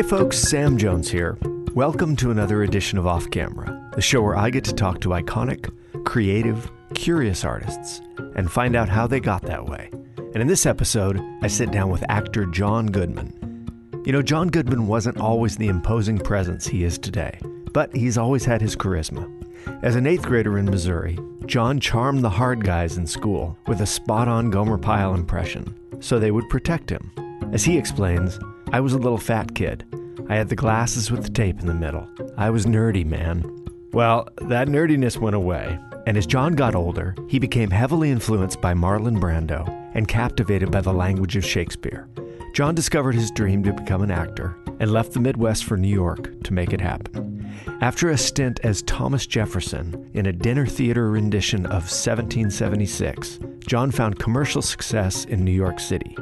Hey folks, Sam Jones here. Welcome to another edition of Off Camera, the show where I get to talk to iconic, creative, curious artists and find out how they got that way. And in this episode, I sit down with actor John Goodman. You know, John Goodman wasn't always the imposing presence he is today, but he's always had his charisma. As an eighth grader in Missouri, John charmed the hard guys in school with a spot on Gomer Pyle impression, so they would protect him. As he explains, I was a little fat kid. I had the glasses with the tape in the middle. I was nerdy, man. Well, that nerdiness went away, and as John got older, he became heavily influenced by Marlon Brando and captivated by the language of Shakespeare. John discovered his dream to become an actor and left the Midwest for New York to make it happen. After a stint as Thomas Jefferson in a dinner theater rendition of 1776, John found commercial success in New York City.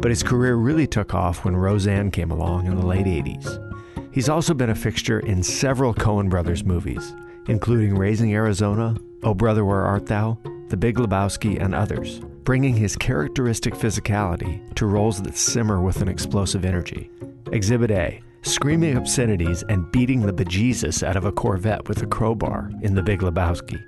But his career really took off when Roseanne came along in the late 80s. He's also been a fixture in several Coen Brothers movies, including Raising Arizona, Oh Brother Where Art Thou, The Big Lebowski, and others, bringing his characteristic physicality to roles that simmer with an explosive energy. Exhibit A screaming obscenities and beating the bejesus out of a Corvette with a crowbar in The Big Lebowski.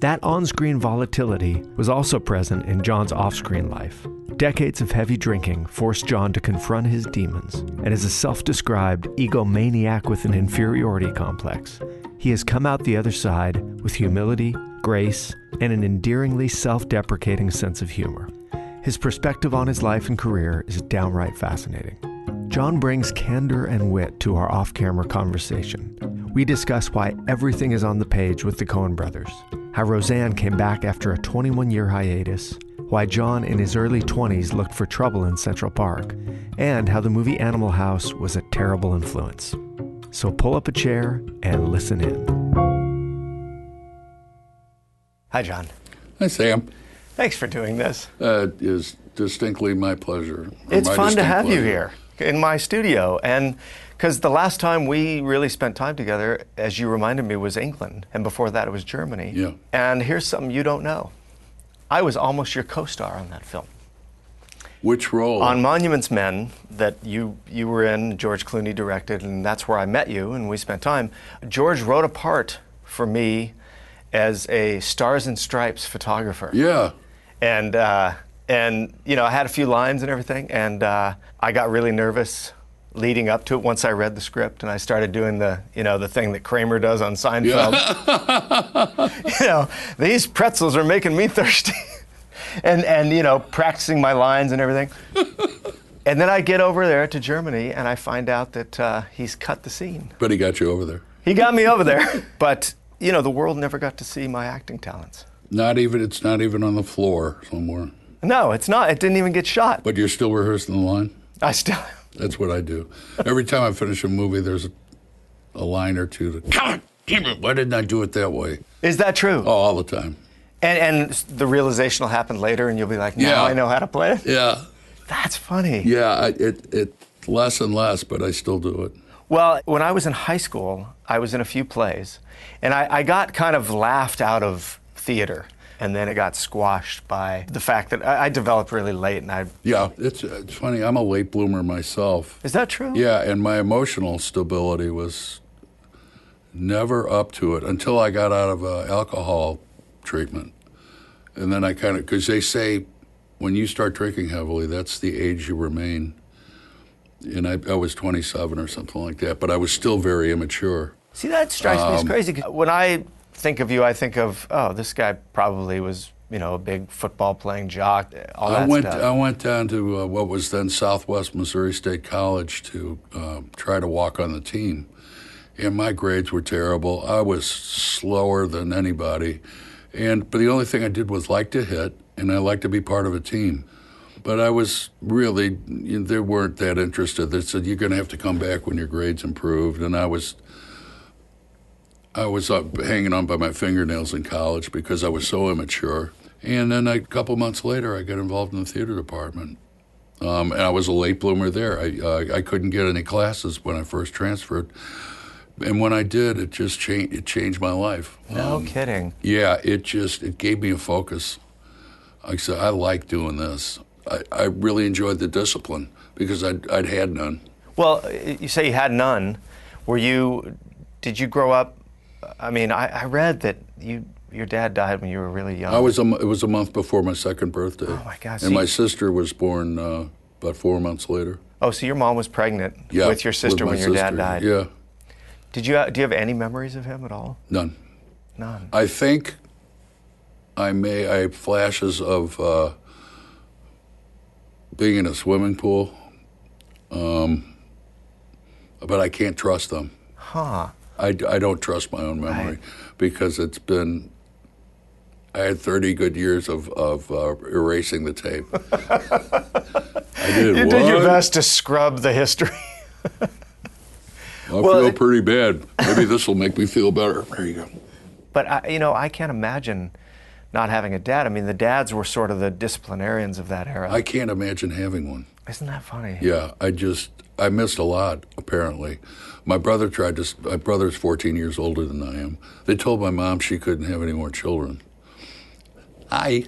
That on screen volatility was also present in John's off screen life. Decades of heavy drinking forced John to confront his demons, and as a self described egomaniac with an inferiority complex, he has come out the other side with humility, grace, and an endearingly self deprecating sense of humor. His perspective on his life and career is downright fascinating. John brings candor and wit to our off camera conversation. We discuss why everything is on the page with the Coen brothers, how Roseanne came back after a 21 year hiatus, why John in his early 20s looked for trouble in Central Park, and how the movie Animal House was a terrible influence. So pull up a chair and listen in. Hi, John. Hi, Sam. Thanks for doing this. Uh, it is distinctly my pleasure. It's my fun to distinct have you here in my studio. And because the last time we really spent time together, as you reminded me, was England. And before that, it was Germany. Yeah. And here's something you don't know I was almost your co star on that film. Which role? On Monuments Men, that you, you were in, George Clooney directed, and that's where I met you, and we spent time. George wrote a part for me as a Stars and Stripes photographer yeah. and uh, and you know I had a few lines and everything, and uh, I got really nervous leading up to it once I read the script and I started doing the you know the thing that Kramer does on Seinfeld. you know these pretzels are making me thirsty, and and you know practicing my lines and everything. and then I get over there to Germany and I find out that uh, he's cut the scene. But he got you over there. He got me over there, but you know the world never got to see my acting talents. Not even. It's not even on the floor somewhere. No, it's not. It didn't even get shot. But you're still rehearsing the line. I still. That's what I do. Every time I finish a movie, there's a, a line or two. To, God damn it! Why didn't I do it that way? Is that true? Oh, all the time. And, and the realization will happen later, and you'll be like, now Yeah. I know how to play it. Yeah. That's funny. Yeah. I, it it less and less, but I still do it. Well, when I was in high school, I was in a few plays, and I, I got kind of laughed out of theater. And then it got squashed by the fact that I, I developed really late, and I. Yeah. It's it's funny. I'm a late bloomer myself. Is that true? Yeah, and my emotional stability was never up to it until I got out of uh, alcohol treatment. And then I kind of, because they say when you start drinking heavily, that's the age you remain. And I, I was 27 or something like that, but I was still very immature. See, that strikes me as Um, crazy. When I think of you, I think of, oh, this guy probably was, you know, a big football playing jock, all I that went. stuff. I went down to uh, what was then Southwest Missouri State College to uh, try to walk on the team, and my grades were terrible. I was slower than anybody, and but the only thing I did was like to hit, and I liked to be part of a team. But I was really you know, they weren't that interested. They said you're going to have to come back when your grades improved, and I was. I was up hanging on by my fingernails in college because I was so immature. And then a couple months later, I got involved in the theater department. Um, and I was a late bloomer there. I, uh, I couldn't get any classes when I first transferred. And when I did, it just changed, it changed my life. no Um, kidding. yeah, it just it gave me a focus. Like I said, I like doing this. I, I really enjoyed the discipline because I'd, I'd had none. Well, you say you had none. Were you? Did you grow up? I mean, I, I read that you your dad died when you were really young. I was a, it was a month before my second birthday. Oh, my God. So And my sister was born uh, about four months later. oh, so your mom was pregnant Yeah, with your sister my when your dad died. Yeah, Did you? Do you have any memories of him at all? none. None. I think I may I have flashes of uh, being in a swimming pool, um, but I can't trust them. Huh. I, I don't trust my own memory Right. because it's been. I had 30 good years of, of uh, erasing the tape. I did. You did your best to scrub the history. I Well, feel pretty bad. Maybe this will make me feel better. There you go. But I, you know, I can't imagine not having a dad. I mean, the dads were sort of the disciplinarians of that era. I can't imagine having one. Isn't that funny? Yeah, I just I missed a lot. Apparently, my brother tried to. My brother's 14 years older than I am. They told my mom she couldn't have any more children. I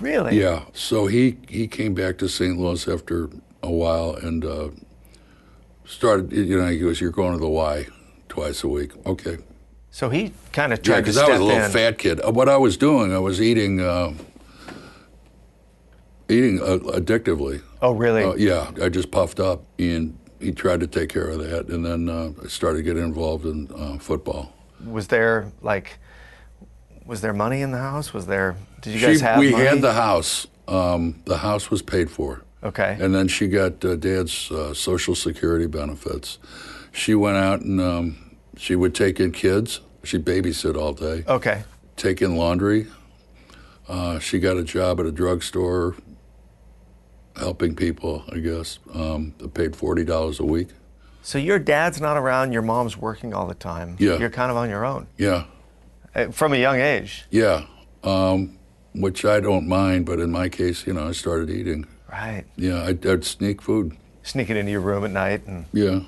Really? yeah. So he he came back to St. Louis after a while and uh, started. You know, he goes, "You're going to the Y twice a week." Okay. So he kind of Yeah, tried to because I was a little in. fat kid. Uh, What I was doing, I was eating, uh, eating uh, addictively. Oh, really? Uh, yeah, I just puffed up, and he tried to take care of that, and then uh, I started getting involved in uh, football. Was there like, was there money in the house? Was there? Did you guys She- have we money? had the house. Um, the house was paid for, Okay. and then she got uh, Dad's uh, Social Security benefits. She went out and um, she would take in kids. She babysit all day. okay. take in laundry. Uh, she got a job at a drugstore helping people, I guess. Um, paid $40 a week. So your dad's not around. Your mom's working all the time. Yeah. You're kind of on your own Yeah, Uh, from a young age. yeah. Um, which I don't mind, but in my case, you know, I started eating. Right. Yeah, I'd, I'd sneak food. Sneaking into your room at night and Yeah,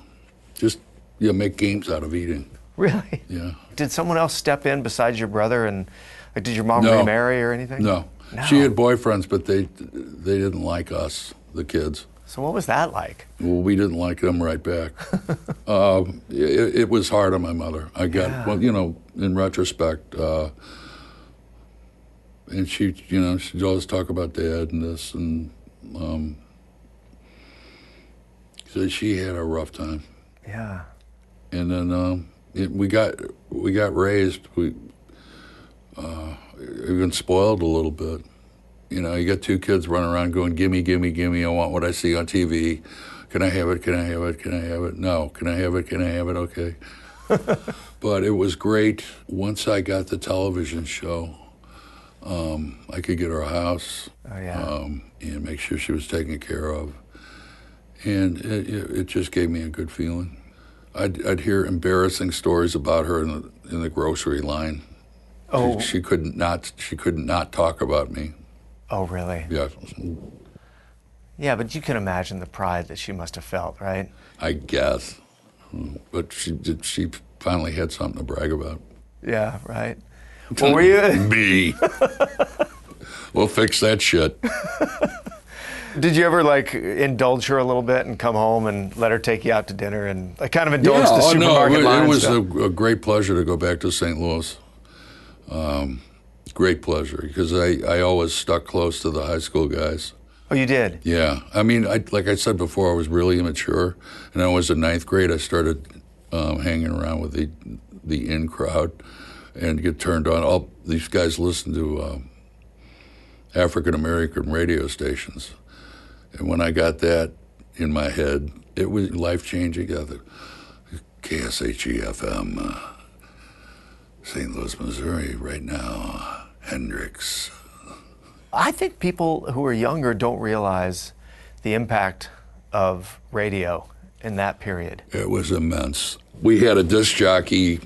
just yeah, make games out of eating. really. Yeah. Did someone else step in besides your brother and like, did your mom No. remarry or anything? No. No. she had boyfriends, but they they didn't like us, the kids. So what was that like? Well, we didn't like them right back. um, it, it was hard on my mother. I got, Yeah. well, you know, in retrospect, uh, and she, you know, she'd always talk about dad and this, and um, so she had a rough time. Yeah. And then um, it, we got we got raised. We uh, even spoiled a little bit. You know, you got two kids running around going, "Gimme, gimme, gimme! I want what I see on TV. Can I have it? Can I have it? Can I have it? No. Can I have it? Can I have it? Okay." but it was great once I got the television show. Um, I could get her a house Oh yeah. um, and make sure she was taken care of. And it, it it just gave me a good feeling. I'd, I'd hear embarrassing stories about her in the, in the grocery line. Oh. She, she couldn't not she couldn't not talk about me. oh really? Yeah, Yeah, but you can imagine the pride that she must have felt, right? I guess. But she did. She finally had something to brag about. Yeah. Right. Well, were you? Me. we'll fix that shit. Did you ever like indulge her a little bit and come home and let her take you out to dinner and like kind of indulge the oh, no, supermarket it, line it was a, a great pleasure to go back to St. Louis. Um, great pleasure because I, I always stuck close to the high school guys. oh, you did. Yeah, I mean, I, like I said before, I was really immature, and I was in ninth grade. I started um, hanging around with the the in crowd and get turned on. All these guys listen to um, African American radio stations, and when I got that in my head, it was life changing. KSHE FM, uh, St. Louis, Missouri, right now, Hendrix. I think people who are younger don't realize the impact of radio in that period. It was immense. We had a disc jockey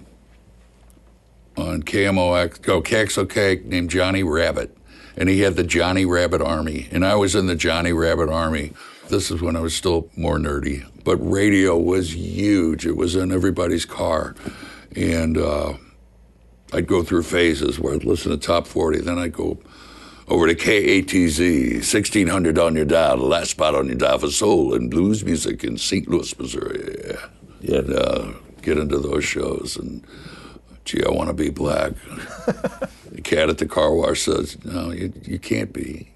on KMOX, oh, KXOK, named Johnny Rabbit, and he had the Johnny Rabbit Army, and I was in the Johnny Rabbit Army. This is when I was still more nerdy, but radio was huge. It was in everybody's car, and uh, I'd go through phases where I'd listen to top 40, then I'd go over to KATZ, 1600 on your dial, the last spot on your dial for soul and blues music in St. Louis, Missouri. Yeah. And uh, get into those shows and, gee, I want to be black. the cat at the car wash says, no, you, you can't be.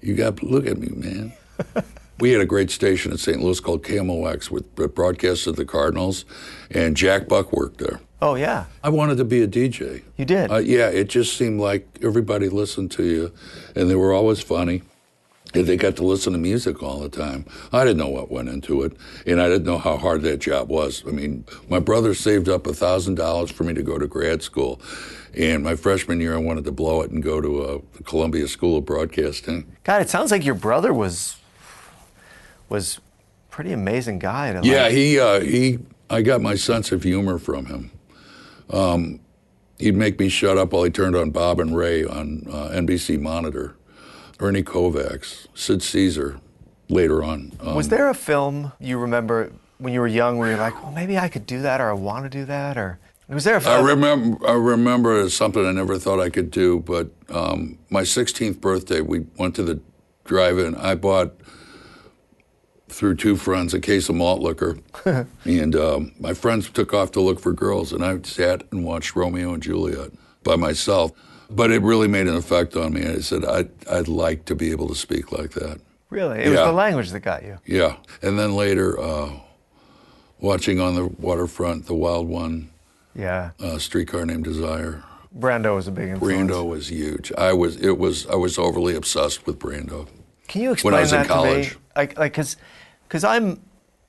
You got to look at me, man. we had a great station in St. Louis called KMOX with broadcasts the Cardinals, and Jack Buck worked there. Oh yeah. I wanted to be a DJ. You did. Uh, yeah, it just seemed like everybody listened to you, and they were always funny. And they got to listen to music all the time. I didn't know what went into it, and I didn't know how hard that job was. I mean, my brother saved up thousand dollars for me to go to grad school, and my freshman year, I wanted to blow it and go to a uh, Columbia School of Broadcasting. God, it sounds like your brother was was pretty amazing guy. yeah, like. he uh, he. I got my sense of humor from him. Um, he'd make me shut up while he turned on Bob and Ray on uh, NBC Monitor. Ernie Kovacs, Sid Caesar, later on. Um, was there a film you remember when you were young where you're like, well, maybe I could do that or I want to do that? Or was there a film? I remember, I remember something I never thought I could do, but um, my 16th birthday, we went to the drive in. I bought through two friends a case of malt liquor, and um, my friends took off to look for girls, and I sat and watched Romeo and Juliet by myself. But it really made an effect on me. And I said, I'd, I'd like to be able to speak like that. Really? It yeah. was the language that got you? Yeah. And then later, uh, watching on the waterfront, The Wild One, yeah, uh, Streetcar Named Desire. Brando was a big influence. Brando was huge. I was, it was, I was overly obsessed with Brando. Can you explain when I was that in college. to me? Like, like, cause because I'm,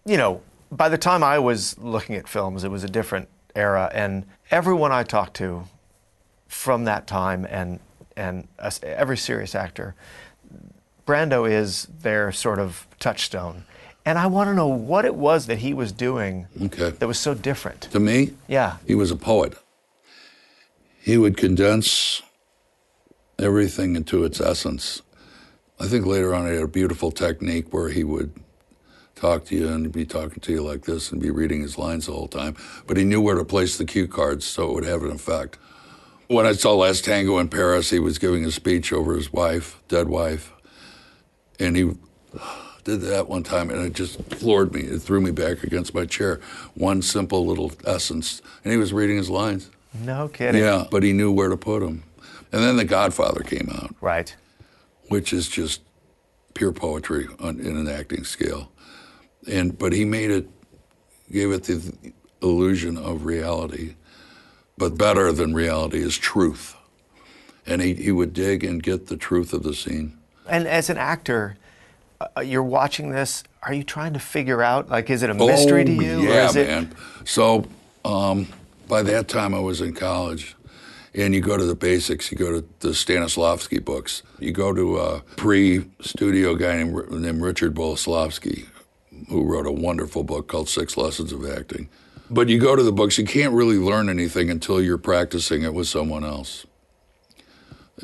you know, by the time I was looking at films, it was a different era, and everyone I talked to from that time, and and every serious actor, Brando is their sort of touchstone. And I want to know what it was that he was doing okay. that was so different. To me, yeah, he was a poet. He would condense everything into its essence. I think later on he had a beautiful technique where he would talk to you and be talking to you like this and be reading his lines the whole time. But he knew where to place the cue cards so it would have an effect. When I saw Last Tango in Paris, he was giving a speech over his wife, dead wife, and he did that one time, and it just floored me. It threw me back against my chair. One simple little essence, and he was reading his lines. No kidding. Yeah, but he knew where to put them. And then The Godfather came out. Right. Which is just pure poetry on, in an acting scale and but he made it, gave it the illusion of reality. But better than reality is truth, and he he would dig and get the truth of the scene. And as an actor, uh, you're watching this. Are you trying to figure out like is it a mystery oh, to you? Yeah, it... man. So um, by that time, I was in college and you go to the basics. You go to the Stanislavski books. You go to a pre-studio guy named, named Richard Boleslavsky, who wrote a wonderful book called Six Lessons of Acting. But you go to the books, you can't really learn anything until you're practicing it with someone else.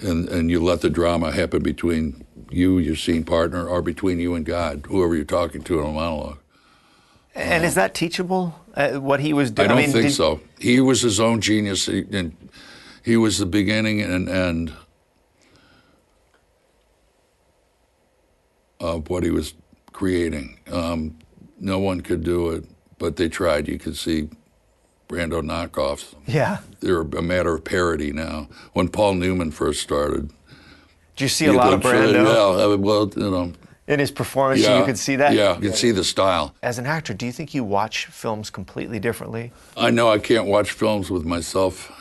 And, and you let the drama happen between you, your scene partner, or between you and God, whoever you're talking to in a monologue. And is that teachable? Uh, what he was doing? I don't I mean, think did... so. He was his own genius, he, and he was the beginning and end of what he was creating. Um, no one could do it, but they tried. You could see Brando knockoffs. Yeah. They're a matter of parody now. When Paul Newman first started. Do you see a lot of Brando? Yeah, well, you know. In his performance, yeah, you could see that? Yeah, you could see the style. As an actor, do you think you watch films completely differently? I know I can't watch films with myself.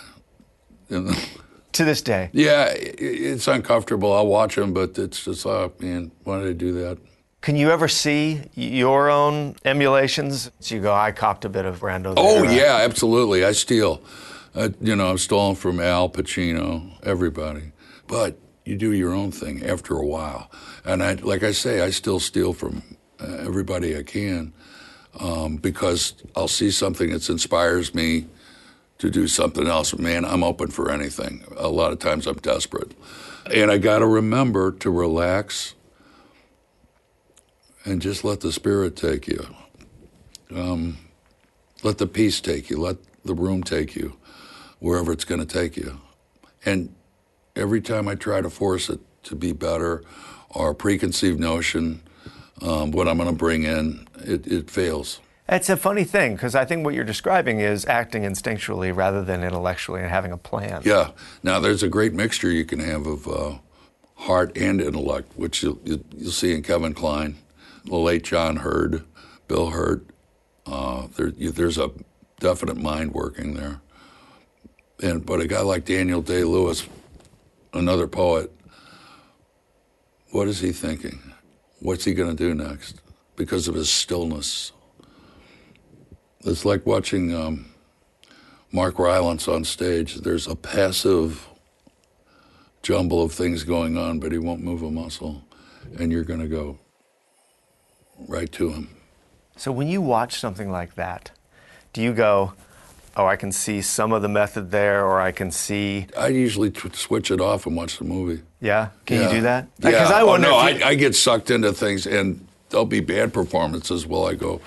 to this day? Yeah, it's uncomfortable. I'll watch them, but it's just, oh, man, why did I do that? Can you ever see your own emulations? So you go, I copped a bit of Brando. Oh yeah, absolutely. I steal. Uh, you know, I've stolen from Al Pacino, everybody. But you do your own thing after a while. And I, like I say, I still steal from uh, everybody I can um, because I'll see something that inspires me to do something else. Man, I'm open for anything. A lot of times I'm desperate. And I got to remember to relax and just let the Spirit take you. Um, let the peace take you. Let the room take you wherever it's going to take you. And every time I try to force it, to be better or a preconceived notion, um, what I'm going to bring in, it, it fails. It's a funny thing because I think what you're describing is acting instinctually rather than intellectually and having a plan. Yeah. Now, there's a great mixture you can have of uh, heart and intellect, which you'll, you'll, see in Kevin Kline, the late John Hurt, Bill Hurt. Uh, there, there's a definite mind working there. And but a guy like Daniel Day Lewis, another poet, what is he thinking? What's he going to do next? Because of his stillness. It's like watching um, Mark Rylance on stage. There's a passive jumble of things going on, but he won't move a muscle, and you're going to go right to him. So when you watch something like that, do you go, oh, I can see some of the method there, or I can see. I usually t- switch it off and watch the movie. Yeah, can yeah. you do that? Yeah. Because I oh, no, you... I, I get sucked into things, and there'll be bad performances. Well, I go,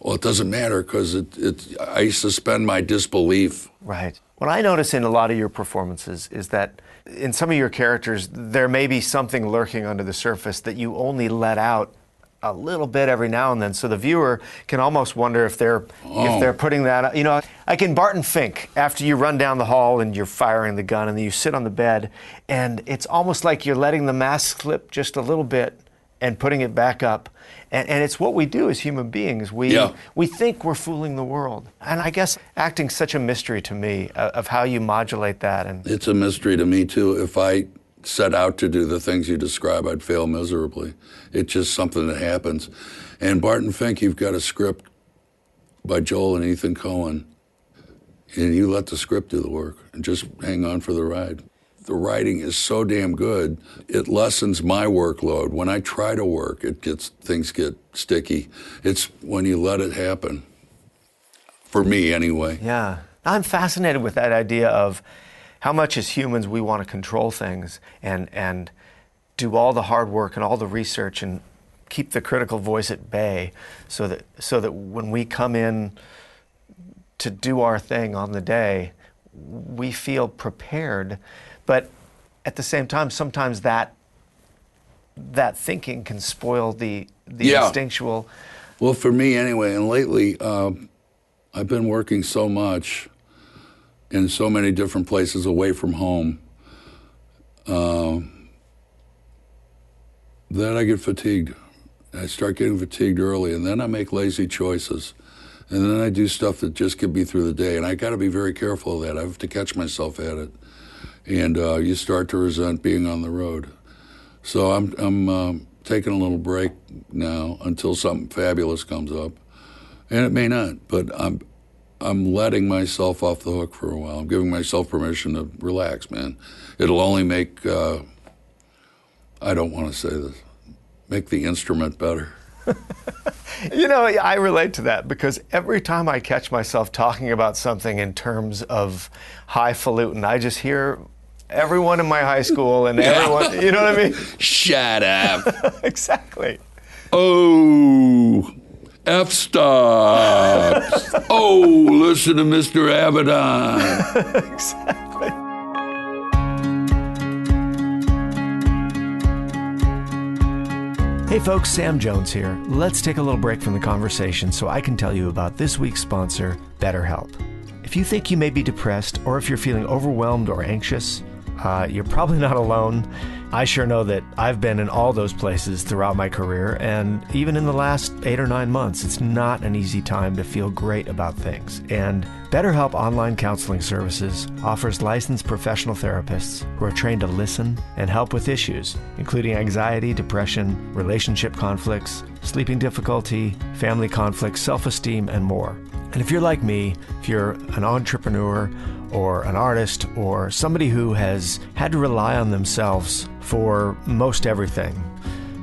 well, it doesn't matter because it, it, I suspend my disbelief. Right. What I notice in a lot of your performances is that in some of your characters, there may be something lurking under the surface that you only let out a little bit every now and then, so the viewer can almost wonder if they're oh. if they're oh. putting that. You know, like in Barton Fink, after you run down the hall and you're firing the gun, and then you sit on the bed, and it's almost like you're letting the mask slip just a little bit and putting it back up. And, and it's what we do as human beings. We yeah. we think we're fooling the world, and I guess acting's such a mystery to me of, of how you modulate that. And it's a mystery to me too. If I set out to do the things you describe, I'd fail miserably. It's just something that happens. And Barton Fink, you've got a script by Joel and Ethan Coen, and you let the script do the work and just hang on for the ride. The writing is so damn good, it lessens my workload. When I try to work, it gets things get sticky. It's when you let it happen. For me, anyway. Yeah. I'm fascinated with that idea of how much as humans we want to control things and and do all the hard work and all the research and keep the critical voice at bay so that so that when we come in to do our thing on the day we feel prepared but at the same time sometimes that that thinking can spoil the the yeah. instinctual well for me anyway and lately um, i've been working so much in so many different places away from home uh, that I get fatigued. I start getting fatigued early, and then I make lazy choices. And then I do stuff that just get me through the day. And I got to be very careful of that. I have to catch myself at it. And uh, you start to resent being on the road. So I'm, I'm uh, taking a little break now until something fabulous comes up. And it may not, but I'm, I'm letting myself off the hook for a while. I'm giving myself permission to relax, man. It'll only make, uh, I don't want to say this, make the instrument better. you know, I relate to that because every time I catch myself talking about something in terms of highfalutin, I just hear everyone in my high school and everyone, you know what I mean? Shut up. exactly. Oh. F stops. oh, listen to Mr. Avedon. exactly. Hey folks, Sam Jones here. Let's take a little break from the conversation so I can tell you about this week's sponsor, BetterHelp. If you think you may be depressed or if you're feeling overwhelmed or anxious, uh, you're probably not alone. I sure know that I've been in all those places throughout my career, and even in the last eight or nine months, it's not an easy time to feel great about things. And BetterHelp Online Counseling Services offers licensed professional therapists who are trained to listen and help with issues, including anxiety, depression, relationship conflicts, sleeping difficulty, family conflicts, self esteem, and more. And if you're like me, if you're an entrepreneur or an artist or somebody who has had to rely on themselves for most everything,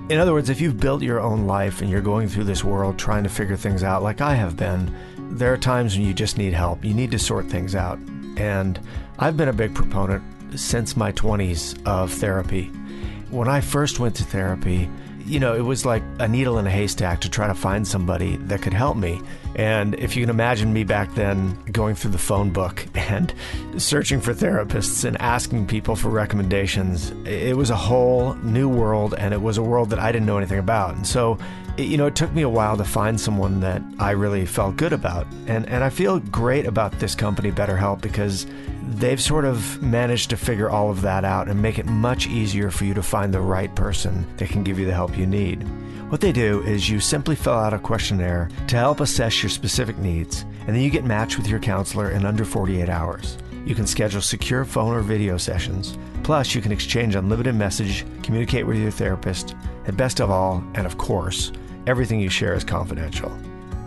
in other words, if you've built your own life and you're going through this world trying to figure things out like I have been, there are times when you just need help. You need to sort things out. And I've been a big proponent since my 20s of therapy. When I first went to therapy, you know, it was like a needle in a haystack to try to find somebody that could help me. And if you can imagine me back then going through the phone book and searching for therapists and asking people for recommendations, it was a whole new world and it was a world that I didn't know anything about. And so, you know, it took me a while to find someone that I really felt good about. And, and I feel great about this company, BetterHelp, because they've sort of managed to figure all of that out and make it much easier for you to find the right person that can give you the help you need. What they do is you simply fill out a questionnaire to help assess your specific needs, and then you get matched with your counselor in under 48 hours. You can schedule secure phone or video sessions. Plus, you can exchange unlimited message, communicate with your therapist, and best of all, and of course, everything you share is confidential.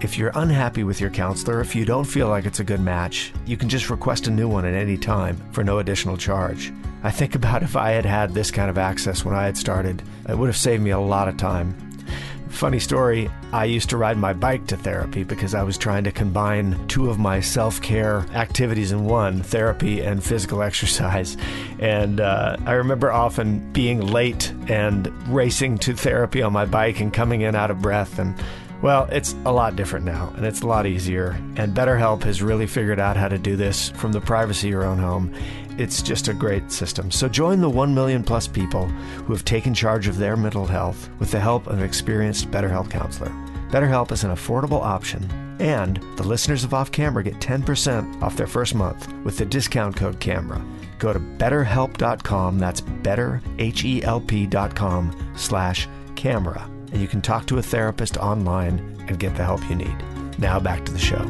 If you're unhappy with your counselor, if you don't feel like it's a good match, you can just request a new one at any time for no additional charge. I think about if I had had this kind of access when I had started, it would have saved me a lot of time. Funny story, I used to ride my bike to therapy because I was trying to combine two of my self care activities in one therapy and physical exercise. And uh, I remember often being late and racing to therapy on my bike and coming in out of breath. And well, it's a lot different now, and it's a lot easier. And BetterHelp has really figured out how to do this from the privacy of your own home. It's just a great system. So join the 1 million plus people who have taken charge of their mental health with the help of an experienced BetterHelp counselor. BetterHelp is an affordable option, and the listeners of Off Camera get 10% off their first month with the discount code CAMERA. Go to betterhelp.com, that's betterhelp.com slash camera and you can talk to a therapist online and get the help you need. Now back to the show.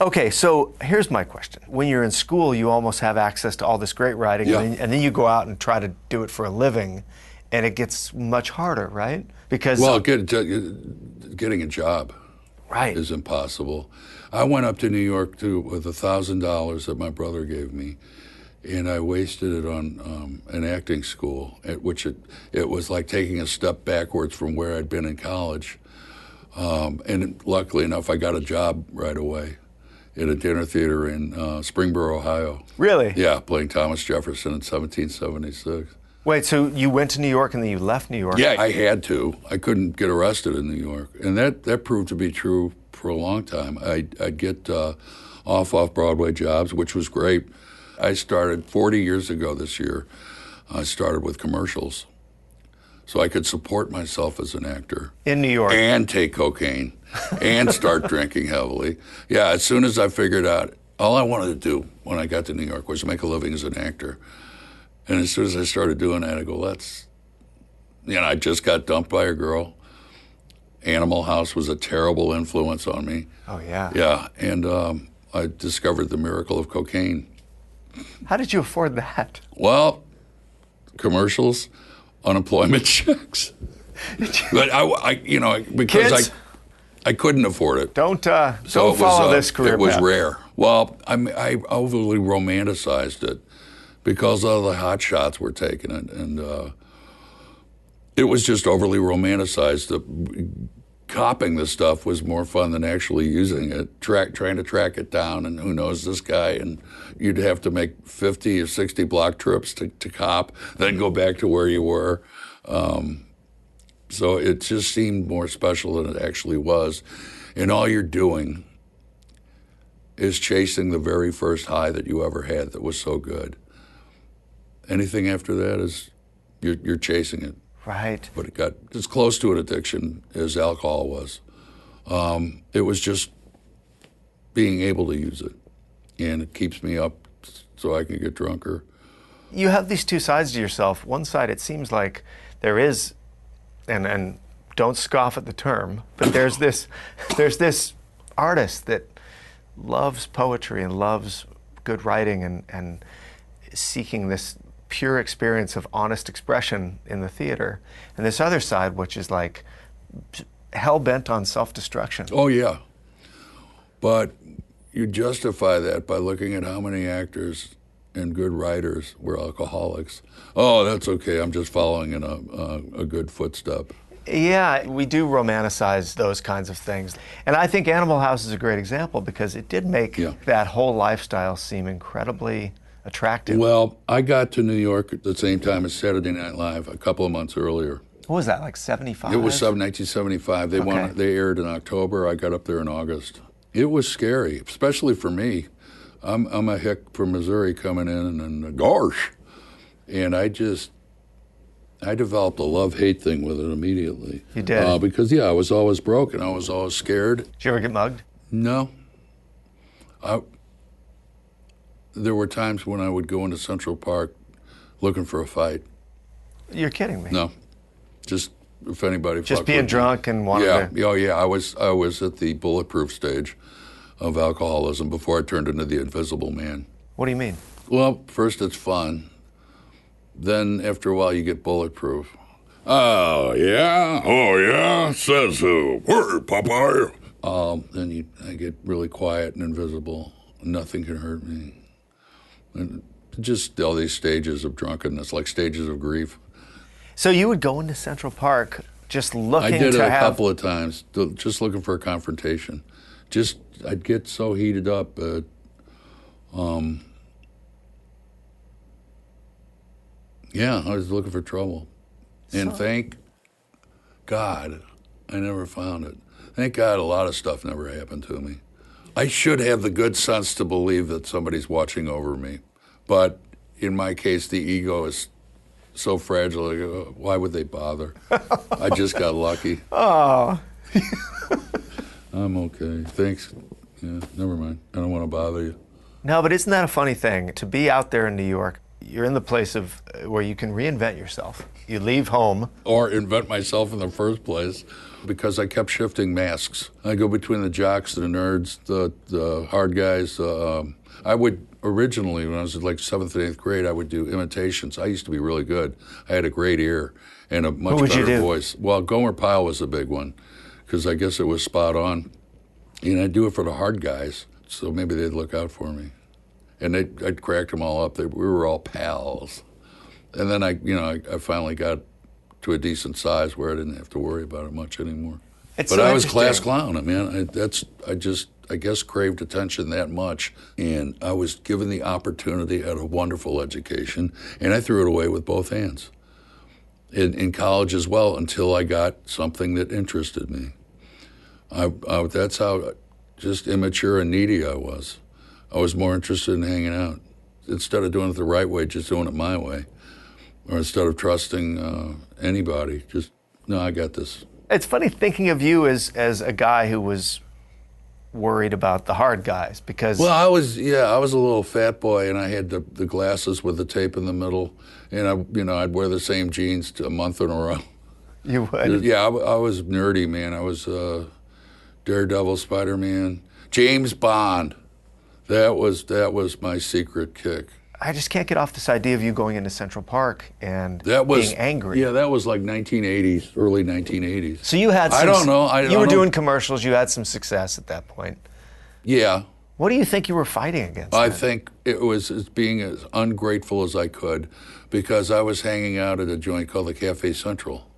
Okay, so here's my question. When you're in school, you almost have access to all this great writing, Yeah. and, then, and then you go out and try to do it for a living, and it gets much harder, right? Because Well, get, getting a job right, is impossible. I went up to New York to with a thousand dollars that my brother gave me, and I wasted it on um, an acting school, at which it it was like taking a step backwards from where I'd been in college. Um, and luckily enough, I got a job right away at a dinner theater in uh, Springboro, Ohio. really? Yeah, playing Thomas Jefferson in 1776. Wait, so you went to New York and then you left New York? Yeah, I had to. I couldn't get arrested in New York, and that that proved to be true for a long time. I'd, I'd get uh, off off Broadway jobs, which was great. I started 40 years ago this year. I started with commercials, so I could support myself as an actor In New York. and take cocaine and start drinking heavily. Yeah, as soon as I figured out, all I wanted to do when I got to New York was make a living as an actor. And as soon as I started doing that, I go, let's, you know, I just got dumped by a girl. Animal House was a terrible influence on me. oh, yeah. Yeah, and um, I discovered the miracle of cocaine. How did you afford that? Well, commercials, unemployment checks. but I, I, you know, because Kids? I, I couldn't afford it. Don't, uh, So don't it was, follow uh, this career It was path. rare. Well, I I overly romanticized it because all the hot shots were taking it, and uh, it was just overly romanticized. The, copying the stuff was more fun than actually using it. Track, trying to track it down, and who knows this guy, and you'd have to make fifty or sixty block trips to, to cop, then go back to where you were. Um, so it just seemed more special than it actually was. And all you're doing is chasing the very first high that you ever had that was so good. Anything after that is you're, you're chasing it. Right. But it got as close to an addiction as alcohol was. Um, it was just being able to use it. And it keeps me up so I can get drunker. you have these two sides to yourself. One side, it seems like there is, and and don't scoff at the term, but there's this, there's this artist that loves poetry and loves good writing and and seeking this pure experience of honest expression in the theater, and this other side, which is like hell bent on self destruction. Oh, yeah. But you justify that by looking at how many actors and good writers were alcoholics. Oh, that's okay. I'm just following in a, a, a good footstep. Yeah, we do romanticize those kinds of things. And I think Animal House is a great example because it did make Yeah. that whole lifestyle seem incredibly attractive. Well, I got to New York at the same time as Saturday Night Live a couple of months earlier. what was that, like 75? It was 1975. They Okay. won, They aired in October. I got up there in August. It was scary, especially for me. I'm I'm a hick from Missouri coming in and, gosh, and I just I developed a love hate thing with it immediately. You did? uh, because yeah, I was always broken. I was always scared. Did you ever get mugged? No. I, there were times when I would go into Central Park looking for a fight. You're kidding me. No, just if anybody Just being with me. drunk and wanting Yeah, to. oh yeah. I was I was at the bulletproof stage of alcoholism before I turned into the Invisible Man. What do you mean? Well, first it's fun. Then after a while you get bulletproof. Oh yeah, oh yeah. Says who? Word, Popeye. Um, then you, I get really quiet and invisible. Nothing can hurt me. And just all these stages of drunkenness, like stages of grief. So you would go into Central Park just looking I did it a have. couple of times, just looking for a confrontation. Just I'd get so heated up. Uh, um, yeah, I was looking for trouble, and So- thank God, I never found it. Thank God, a lot of stuff never happened to me. I should have the good sense to believe that somebody's watching over me, but in my case, the ego is so fragile. Go, oh, Why would they bother? I just got lucky. Oh, I'm okay. Thanks. Yeah, never mind. I don't want to bother you. no, but isn't that a funny thing? To be out there in New York, you're in the place of where you can reinvent yourself. You leave home. Or invent myself in the first place because I kept shifting masks. I go between the jocks, the nerds, the, the hard guys. Uh, um, I would originally, when I was like seventh and eighth grade, I would do imitations. I used to be really good. I had a great ear and a much better voice. Well, Gomer Pyle was a big one because I guess it was spot on. And I'd do it for the hard guys, so maybe they'd look out for me. And they'd, I'd crack them all up. They, we were all pals. And then I, you know, I, I finally got to a decent size where I didn't have to worry about it much anymore. It's but so I was class clown. I mean, I, that's I just I guess craved attention that much, and I was given the opportunity at a wonderful education, and I threw it away with both hands. In, in college as well, until I got something that interested me. I, I that's how just immature and needy I was. I was more interested in hanging out instead of doing it the right way, just doing it my way, or instead of trusting uh, anybody. Just no, I got this. It's funny thinking of you as as a guy who was worried about the hard guys because Well, I was yeah, I was a little fat boy, and I had the, the glasses with the tape in the middle, and I you know I'd wear the same jeans a month in a row. you would. Yeah, I, I was nerdy, man. I was uh, Daredevil, Spider Man, James Bond. That was that was my secret kick. I just can't get off this idea of you going into Central Park and That was being angry. Yeah, that was like 1980s, early 1980s. So you had. I don't know. I you don't were know. doing commercials. You had some success at that point. Yeah, What do you think you were fighting against? I then? think it was as being as ungrateful as I could because I was hanging out at a joint called the Cafe Central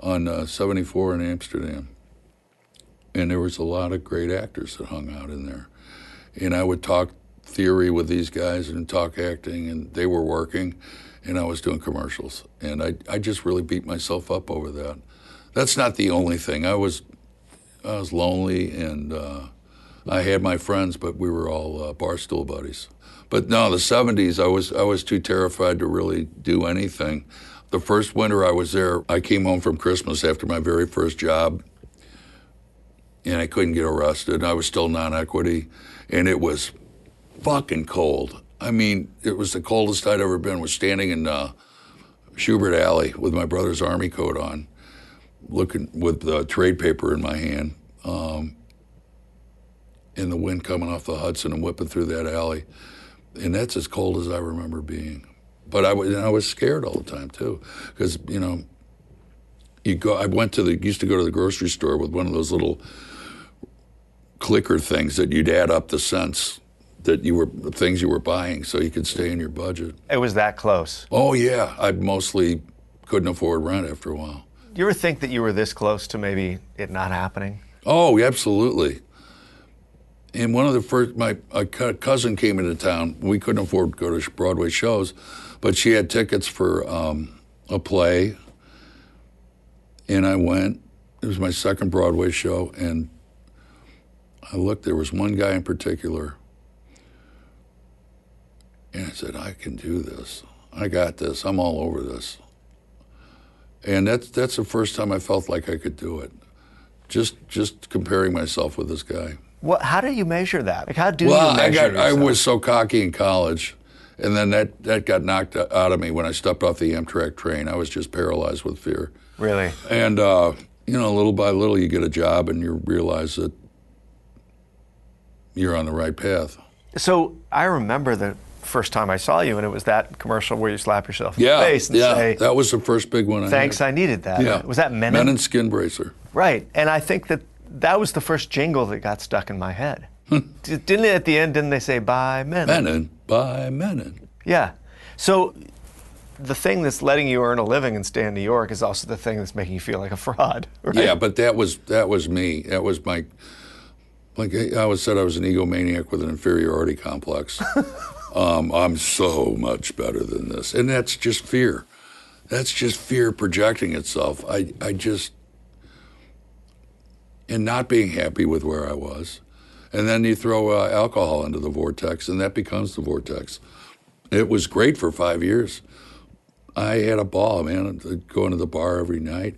on uh, 74 in Amsterdam. And there was a lot of great actors that hung out in there. And I would talk theory with these guys and talk acting, and they were working, and I was doing commercials. And I, I just really beat myself up over that. That's not the only thing. I was, I was lonely and. Uh, I had my friends, but we were all uh, barstool buddies. But no, the '70s, I was I was too terrified to really do anything. The first winter I was there, I came home from Christmas after my very first job, and I couldn't get arrested. I was still non-equity, and it was fucking cold. I mean, it was the coldest I'd ever been. Was standing in uh, Shubert Alley with my brother's army coat on, looking with the trade paper in my hand. Um, and the wind coming off the Hudson and whipping through that alley. And that's as cold as I remember being. But I was, I was scared all the time too, because you know, you go. I went to the used to go to the grocery store with one of those little clicker things that you'd add up the cents that you were the things you were buying, so you could stay in your budget. it was that close. Oh yeah, I mostly couldn't afford rent after a while. Do you ever think that you were this close to maybe it not happening? Oh, absolutely. And one of the first, my a cousin came into town. We couldn't afford to go to Broadway shows, but she had tickets for um, a play, and I went. It was my second Broadway show, and I looked. There was one guy in particular, and I said, "I can do this. I got this. I'm all over this." And that's that's the first time I felt like I could do it. Just just comparing myself with this guy. What, how do you measure that? Like, how do Well, you I measure got I was so cocky in college, and then that that got knocked out of me when I stepped off the Amtrak train. I was just paralyzed with fear. Really? And uh, you know, little by little, you get a job and you realize that you're on the right path. So I remember the first time I saw you, and it was that commercial where you slap yourself in Yeah, the face and yeah, say, that was the first big one. I "Thanks, had. I needed that." Yeah, Was that Mennen? Mennen Skin Bracer? Right. And I think that that was the first jingle that got stuck in my head. Didn't it at the end? Didn't they say "Bye, Mennen"? Mennen by Mennen. Yeah. So the thing that's letting you earn a living and stay in New York is also the thing that's making you feel like a fraud. Right? Yeah, but that was that was me. That was my like I always said I was an egomaniac with an inferiority complex. um, I'm so much better than this, and that's just fear. That's just fear projecting itself. I I just and not being happy with where I was, and then you throw uh, alcohol into the vortex, and that becomes the vortex. It was great for five years. I had a ball, man. I'd go into the bar every night.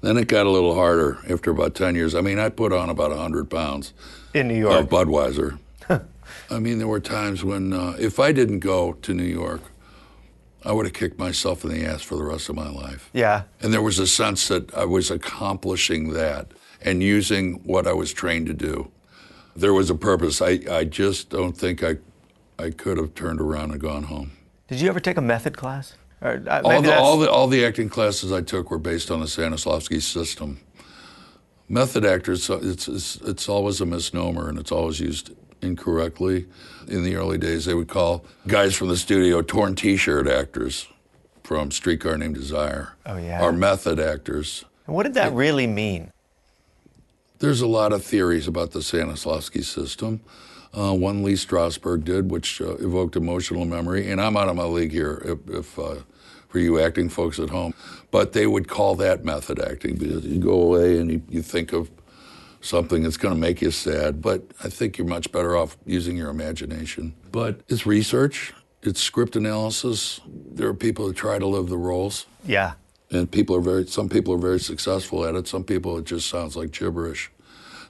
Then it got a little harder after about 10 years. I mean, I put on about 100 pounds In New York of. Budweiser. I mean, there were times when uh, if I didn't go to New York, I would have kicked myself in the ass for the rest of my life. yeah. And there was a sense that I was accomplishing that and using what I was trained to do. There was a purpose. I, I just don't think I, I could have turned around and gone home. Did you ever take a method class? Or, uh, All the, all, the, all the acting classes I took were based on the Stanislavski system. Method actors, it's, it's, it's always a misnomer and it's always used incorrectly. In the early days, they would call guys from the studio torn t shirt actors from Streetcar Named Desire. Oh, yeah. Or method actors. And what did that really mean? There's a lot of theories about the Stanislavski system. Uh, one Lee Strasberg did, which uh, evoked emotional memory, and I'm out of my league here if, if uh, for you acting folks at home. But they would call that method acting because you go away and you, you think of something that's going to make you sad. But I think you're much better off using your imagination. But it's research, it's script analysis. There are people who try to live the roles Yeah. and people are very some people are very successful at it some people it just sounds like gibberish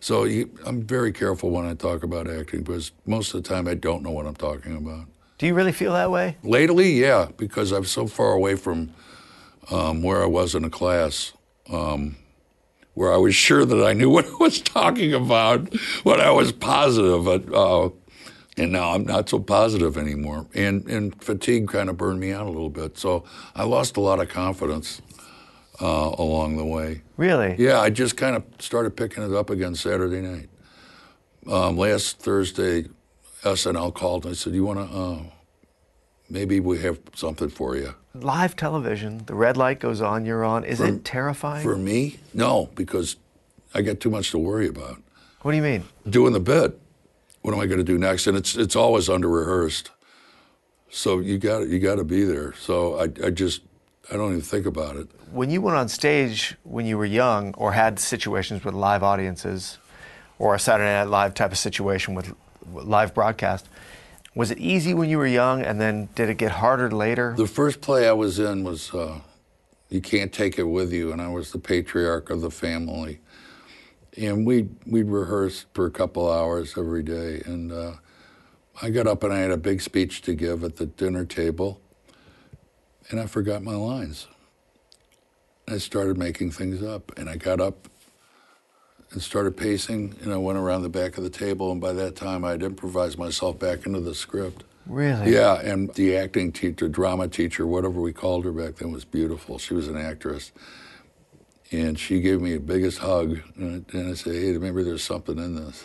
so you, i'm very careful when i talk about acting because most of the time i don't know what i'm talking about Do you really feel that way? lately yeah because i'm so far away from um, where i was in a class um, where i was sure that i knew what i was talking about when i was positive uh, and now i'm not so positive anymore and, and fatigue kind of burned me out a little bit so i lost a lot of confidence uh, along the way Really? yeah, I just kind of started picking it up again Saturday night. Um, last Thursday, SNL called and I said, "You want to? Uh, maybe we have something for you." Live television, the red light goes on, you're on. Is it terrifying? For me, no, because I got too much to worry about. what do you mean? Doing the bit, what am I going to do next? And it's it's always under rehearsed, so you got you got to be there. So I I just I don't even think about it. When you went on stage when you were young or had situations with live audiences or a Saturday Night Live type of situation with live broadcast, was it easy when you were young and then did it get harder later? The first play I was in was uh, "You Can't Take It With You," and I was the patriarch of the family. And we we rehearsed for a couple hours every day, and uh, I got up and I had a big speech to give at the dinner table, and I forgot my lines. I started making things up, and I got up and started pacing, and I went around the back of the table, and by that time I'd improvised myself back into the script. Really? Yeah, and the acting teacher, drama teacher, whatever we called her back then, was beautiful. She was an actress. And she gave me the biggest hug. And I, and I said, hey, maybe there's something in this.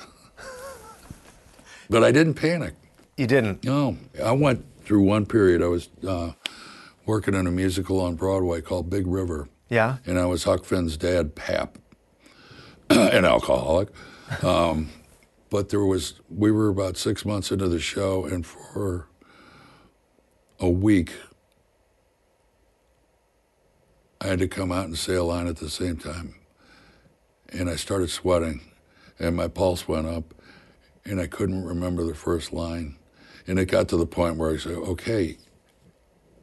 but I didn't panic. You didn't. No. I went through one period. I was uh, working in a musical on Broadway called Big River. Yeah? And I was Huck Finn's dad, Pap, an alcoholic. Um, but there was we were about six months into the show, and for a week, I had to come out and say a line at the same time, and I started sweating, and my pulse went up, and I couldn't remember the first line, and it got to the point where I said, "Okay,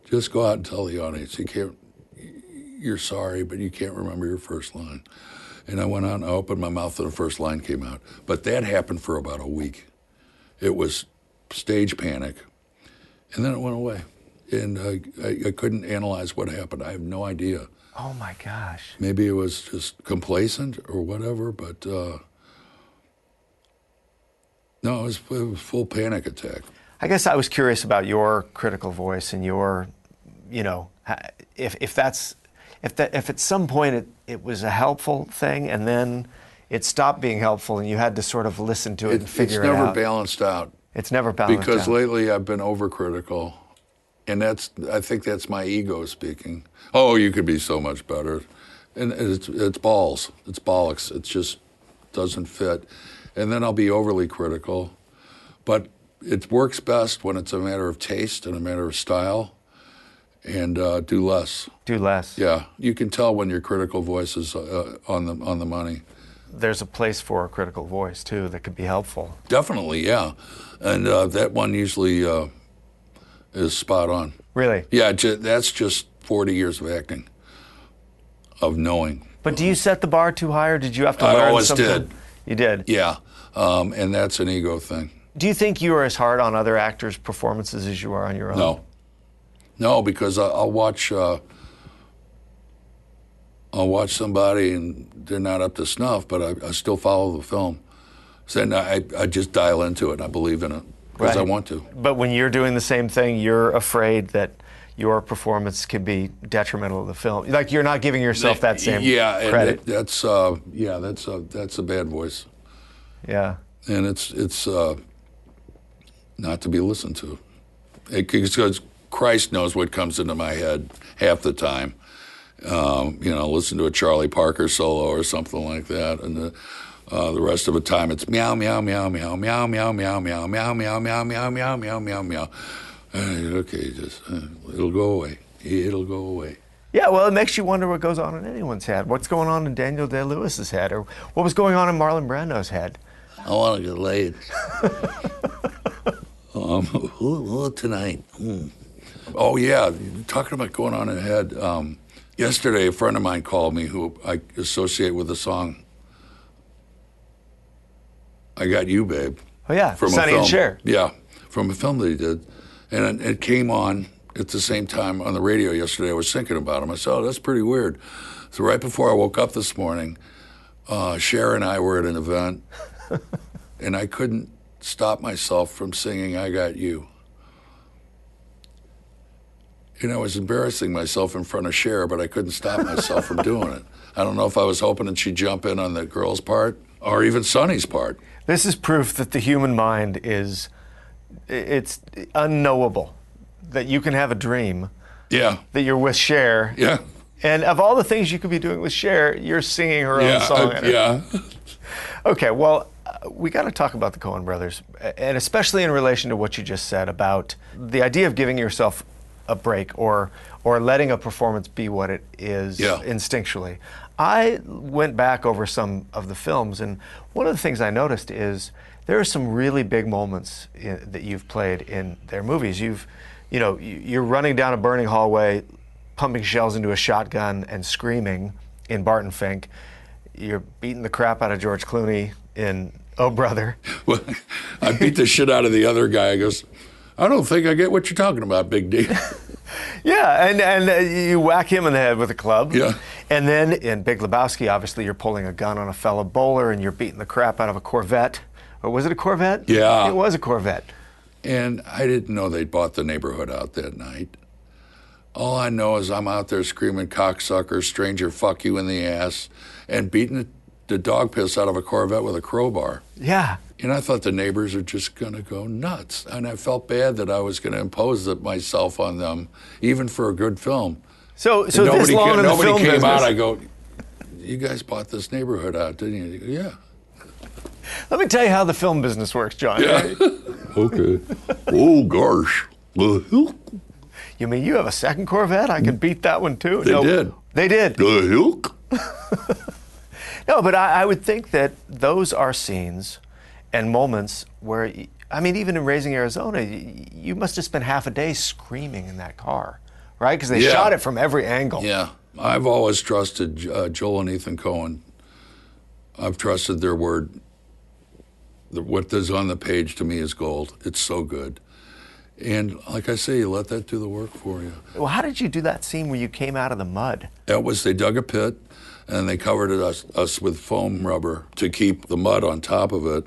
just go out and tell the audience you can't." You're sorry, but you can't remember your first line. And I went out and I opened my mouth and the first line came out. But that happened for about a week. It was stage panic. And then it went away. And I, I, I couldn't analyze what happened. I have no idea. Oh my gosh. Maybe it was just complacent or whatever, but uh, no, it was, it was full panic attack. I guess I was curious about your critical voice and your, you know, if, if that's, if that, if at some point it, it was a helpful thing and then it stopped being helpful and you had to sort of listen to it, It, and figure it out. It's never balanced out. it's never balanced because out. Because lately I've been overcritical, and that's I think that's my ego speaking. Oh, you could be so much better, and it's it's balls, it's bollocks. It just doesn't fit, and then I'll be overly critical, but it works best when it's a matter of taste and a matter of style, and uh, do less. Do less. Yeah, you can tell when your critical voice is uh, on the on the money. There's a place for a critical voice too that could be helpful. Definitely, yeah, and uh, that one usually uh, is spot on. Really. Yeah, ju- that's just 40 years of acting, of knowing. But do you set the bar too high or did you have to I learn always something? did. You did. Yeah, um, and that's an ego thing. Do you think you are as hard on other actors' performances as you are on your own? No, no, because I, I'll watch. Uh, I'll watch somebody and they're not up to snuff, but I, I still follow the film. So then I, I just dial into it and I believe in it because I want to. But when you're doing the same thing, you're afraid that your performance can be detrimental to the film. Like you're not giving yourself that same yeah, credit. that- that's uh, yeah, that's a, that's a bad voice. yeah. and it's it's uh, not to be listened to. It Because Christ knows what comes into my head half the time. Um, you know, listen to a Charlie Parker solo or something like that, and the, uh, the rest of the time it's meow meow meow meow meow meow meow meow meow meow meow meow meow meow meow meow. Uh, Okay, just uh, it'll go away. It'll go away. Yeah, well, it makes you wonder what goes on in anyone's head. What's going on in Daniel Day Lewis's head, or what was going on in Marlon Brando's head? I want to get laid. um, tonight? Hmm. Oh yeah, talking about going on ahead. Um, yesterday, a friend of mine called me who I associate with the song "I Got You, Babe" Oh yeah, from Sonny a film. and Cher. Yeah, from a film that he did, and it, it came on at the same time on the radio yesterday. I was thinking about him. I said, "Oh, that's pretty weird." So right before I woke up this morning, uh, Cher and I were at an event, and I couldn't stop myself from singing "I Got You." And I was embarrassing myself in front of Cher, but I couldn't stop myself from doing it. I don't know if I was hoping that she'd jump in on the girl's part or even Sonny's part. This is proof that the human mind is it's unknowable. That you can have a dream Yeah, that you're with Cher, yeah, and of all the things you could be doing with Cher, you're singing her own song. her. yeah. Okay, well, uh, we got to talk about the Coen brothers, and especially in relation to what you just said about the idea of giving yourself a break or or letting a performance be what it is Yeah. instinctually. I went back over some of the films, and one of the things I noticed is there are some really big moments in, that you've played in their movies. You've, you know, you- you're running down a burning hallway, pumping shells into a shotgun and screaming in Barton Fink. You're beating the crap out of George Clooney in Oh Brother. Well, I beat the shit out of the other guy. He goes, I don't think I get what you're talking about, Big D. Yeah, and and uh, you whack him in the head with a club. Yeah. And then in Big Lebowski, obviously you're pulling a gun on a fellow bowler and you're beating the crap out of a Corvette. Or was it a Corvette? Yeah. It was a Corvette. And I didn't know they'd bought the neighborhood out that night. All I know is I'm out there screaming cocksucker, stranger, fuck you in the ass, and beating the, the dog piss out of a Corvette with a crowbar. Yeah. And I thought the neighbors are just going to go nuts. And I felt bad that I was going to impose it myself on them, even for a good film. So so nobody this long came, in the nobody film came business, out. I go, you guys bought this neighborhood out, didn't you? Go, yeah. Let me tell you how the film business works, John. Yeah. okay. Oh gosh. You mean you have a second Corvette? I can beat that one too. They did. They did. The Hilk. No, but I, I would think that those are scenes and moments where, I mean, even in Raising Arizona, you must have spent half a day screaming in that car, right? Because they Yeah. shot it from every angle. Yeah. I've always trusted uh, Joel and Ethan Coen. I've trusted their word. The, what is on the page to me is gold. It's so good. And like I say, you let that do the work for you. Well, how did you do that scene where you came out of the mud? That was they dug a pit and they covered it, us, us with foam rubber to keep the mud on top of it.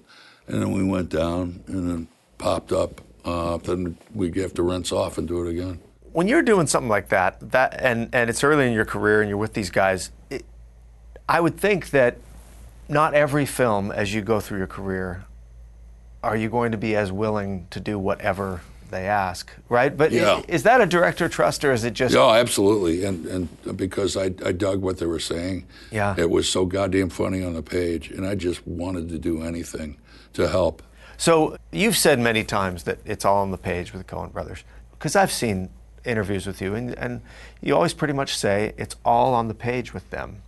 And then we went down and then popped up. Uh, then we have to rinse off and do it again. When you're doing something like that, that and, and it's early in your career and you're with these guys, it, I would think that not every film, as you go through your career, are you going to be as willing to do whatever they ask, right? But Yeah. is that a director trust or is it just Yeah, absolutely. And and because I, I dug what they were saying. Yeah. It was so goddamn funny on the page, and I just wanted to do anything to help. So you've said many times that it's all on the page with the Coen brothers, because I've seen interviews with you, and, and you always pretty much say it's all on the page with them.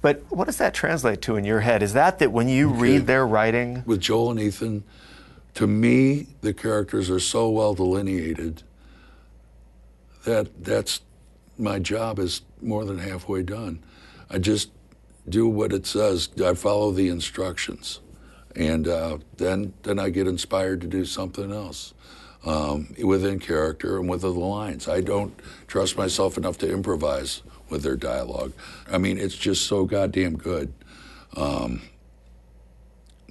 But what does that translate to in your head? Is that that when you read their writing, With Joel and Ethan, to me, the characters are so well delineated that that's my job is more than halfway done. I just do what it says. I follow the instructions, and uh, then then I get inspired to do something else um, within character and within the lines. I don't trust myself enough to improvise with their dialogue. I mean, it's just so goddamn good um,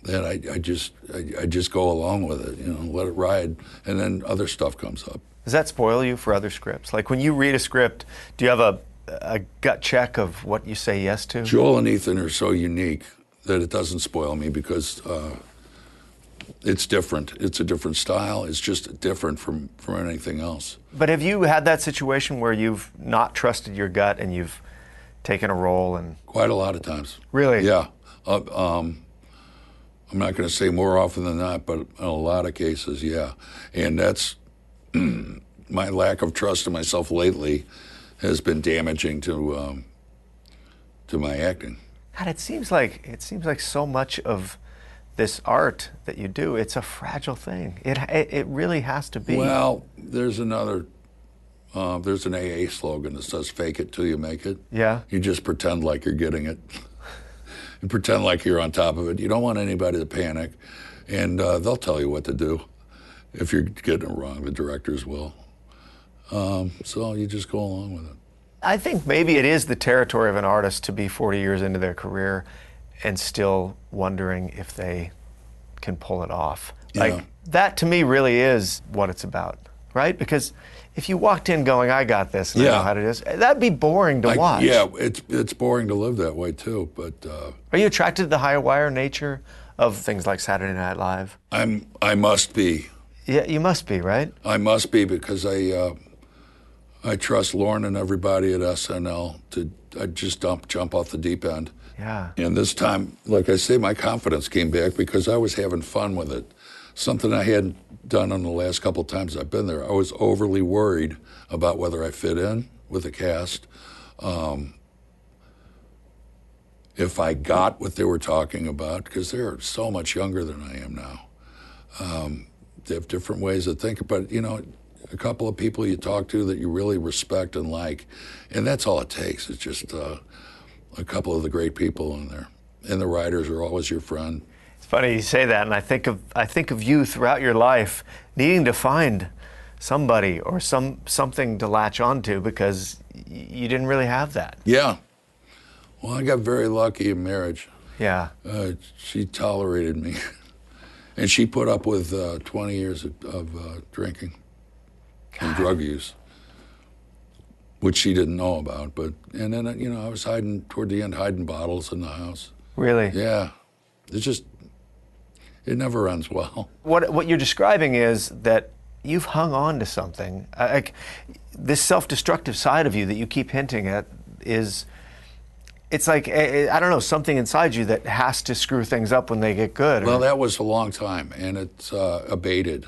that I, I just I, I just go along with it. You know, let it ride, and then other stuff comes up. does that spoil you for other scripts? Like when you read a script, do you have a, a gut check of what you say yes to? Joel and Ethan are so unique that it doesn't spoil me because uh, it's different. It's a different style. It's just different from from anything else. But have you had that situation where you've not trusted your gut and you've taken a role and Quite a lot of times. Really? Yeah. Uh, um, I'm not going to say more often than that, but in a lot of cases, yeah. And that's my lack of trust in myself lately has been damaging to um, to my acting. God, it seems like it seems like so much of this art that you do, it's a fragile thing. It it, it really has to be. Well, there's another. Uh, there's an AA slogan that says "Fake it till you make it." Yeah. You just pretend like you're getting it. you pretend like you're on top of it. You don't want anybody to panic, and uh, they'll tell you what to do. If you're getting it wrong, the directors will. Um, so you just go along with it. I think maybe it is the territory of an artist to be 40 years into their career and still wondering if they can pull it off. Like that to me really is what it's about, right? Because if you walked in going, "I got this," and I Yeah. know how to do this, that'd be boring to watch. yeah, it's it's boring to live that way too. But uh, Are you attracted to the high wire nature of things like Saturday Night Live? I'm I must be Yeah, you must be, right? I must be because I uh, I trust Lorne and everybody at SNL to I just dump jump off the deep end. Yeah. And this time, like I say, my confidence came back because I was having fun with it. Something I hadn't done on the last couple times I've been there. I was overly worried about whether I fit in with the cast. Um, if I got what they were talking about, because they're so much younger than I am now. Um, they have different ways of thinking, but you know, a couple of people you talk to that you really respect and like, and that's all it takes. It's just uh, a couple of the great people in there, and the writers are always your friend. It's funny you say that, and I think of I think of you throughout your life needing to find somebody or some something to latch onto because y- you didn't really have that. Yeah. Well, I got very lucky in marriage. Yeah. Uh, she tolerated me, and she put up with uh, 20 years of, of uh, drinking and drug use, which she didn't know about. But and then you know I was hiding toward the end, hiding bottles in the house. Really. Yeah, it's just it never ends well. What what you're describing is that you've hung on to something. Like this self-destructive side of you that you keep hinting at is it's like eh, eh, I don't know something inside you that has to screw things up when they get good. Well, that was a long time, and it's uh, abated.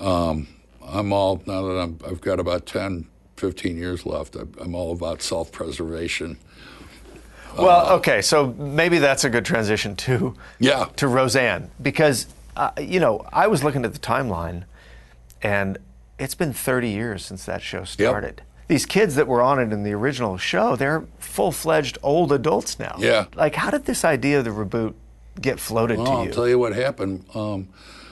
Um, I'm all now that I'm, I've got about 10, 15 years left. I'm all about self-preservation. well, okay, so maybe that's a good transition to Yeah, to Roseanne because uh, you know I was looking at the timeline, and it's been 30 years since that show started. These kids that were on it in the original show, they're full-fledged old adults now. Yeah. Like, how did this idea of the reboot get floated Well, to you? I'll tell you what happened. Um,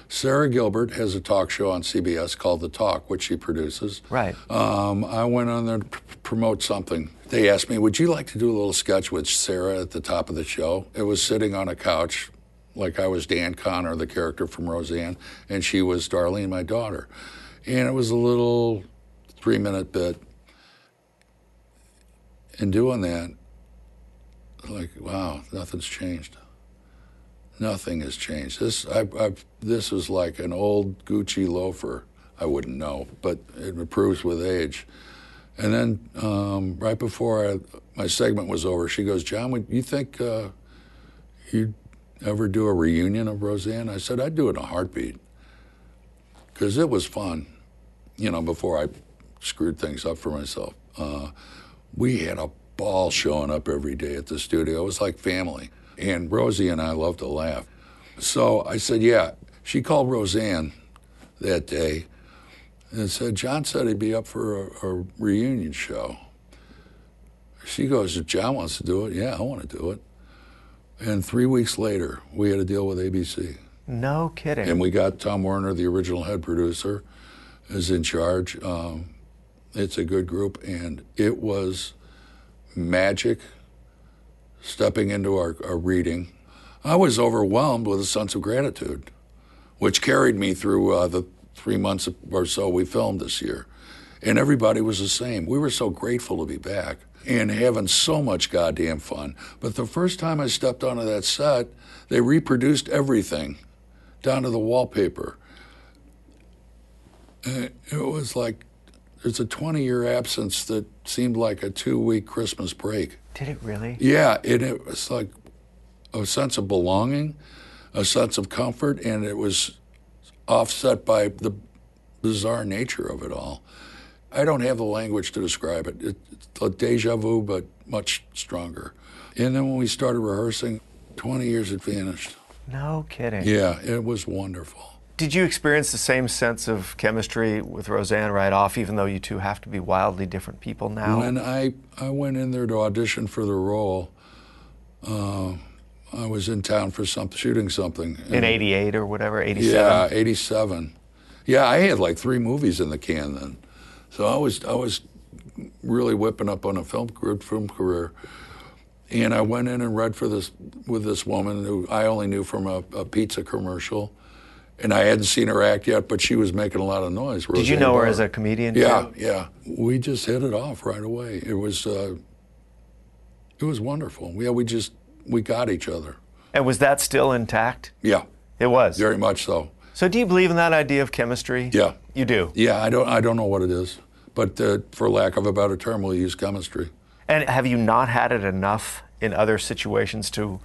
Sara Gilbert has a talk show on CBS called The Talk, which she produces. Right. Um, I went on there to pr- promote something. They asked me, "Would you like to do a little sketch with Sarah at the top of the show?" It was sitting on a couch, like I was Dan Connor, the character from Roseanne, and she was Darlene, my daughter, and it was a little three-minute bit. In doing that, like, wow, nothing's changed. Nothing has changed. This I, I've, this is like an old Gucci loafer. I wouldn't know, but it improves with age. And then um, right before I, my segment was over, she goes, "John, would you think uh, you'd ever do a reunion of Roseanne?" I said, "I'd do it in a heartbeat because it was fun." You know, before I screwed things up for myself, uh, we had a ball showing up every day at the studio. It was like family. And Rosie and I love to laugh. So I said, yeah. She called Roseanne that day and said, John said he'd be up for a, a reunion show. She goes, if John wants to do it, yeah, I want to do it. And three weeks later, we had a deal with ABC. no kidding. And we got Tom Werner, the original head producer, is in charge. Um, it's a good group, and it was magic stepping into our, our reading. I was overwhelmed with a sense of gratitude, which carried me through uh, the three months or so we filmed this year. And everybody was the same. We were so grateful to be back and having so much goddamn fun. But the first time I stepped onto that set, they reproduced everything down to the wallpaper. And it was like there's a 20 year absence that seemed like a two week Christmas break. Did it really? Yeah, and it was like a sense of belonging, a sense of comfort, and it was offset by the bizarre nature of it all. I don't have the language to describe it. it it's a deja vu, but much stronger. And then when we started rehearsing, 20 years had vanished. No kidding. Yeah, it was wonderful. Did you experience the same sense of chemistry with Roseanne right off, even though you two have to be wildly different people now? When I, I went in there to audition for the role, uh, I was in town for some, shooting something. in 88 or whatever, 87? Yeah, 87. Yeah, I had like three movies in the can then. So I was I was really whipping up on a film good film career. And I went in and read for this with this woman who I only knew from a, a pizza commercial. And I hadn't seen her act yet, but she was making a lot of noise. Did you know her as a comedian? Yeah, too? yeah. We just hit it off right away. It was uh, it was wonderful. Yeah, we just we got each other. And was that still intact? Yeah, It was. very much so. So do you believe in that idea of chemistry? Yeah. You do. Yeah, I don't I don't know what it is, but uh, for lack of a better term, we'll use chemistry. And have you not had it enough in other situations to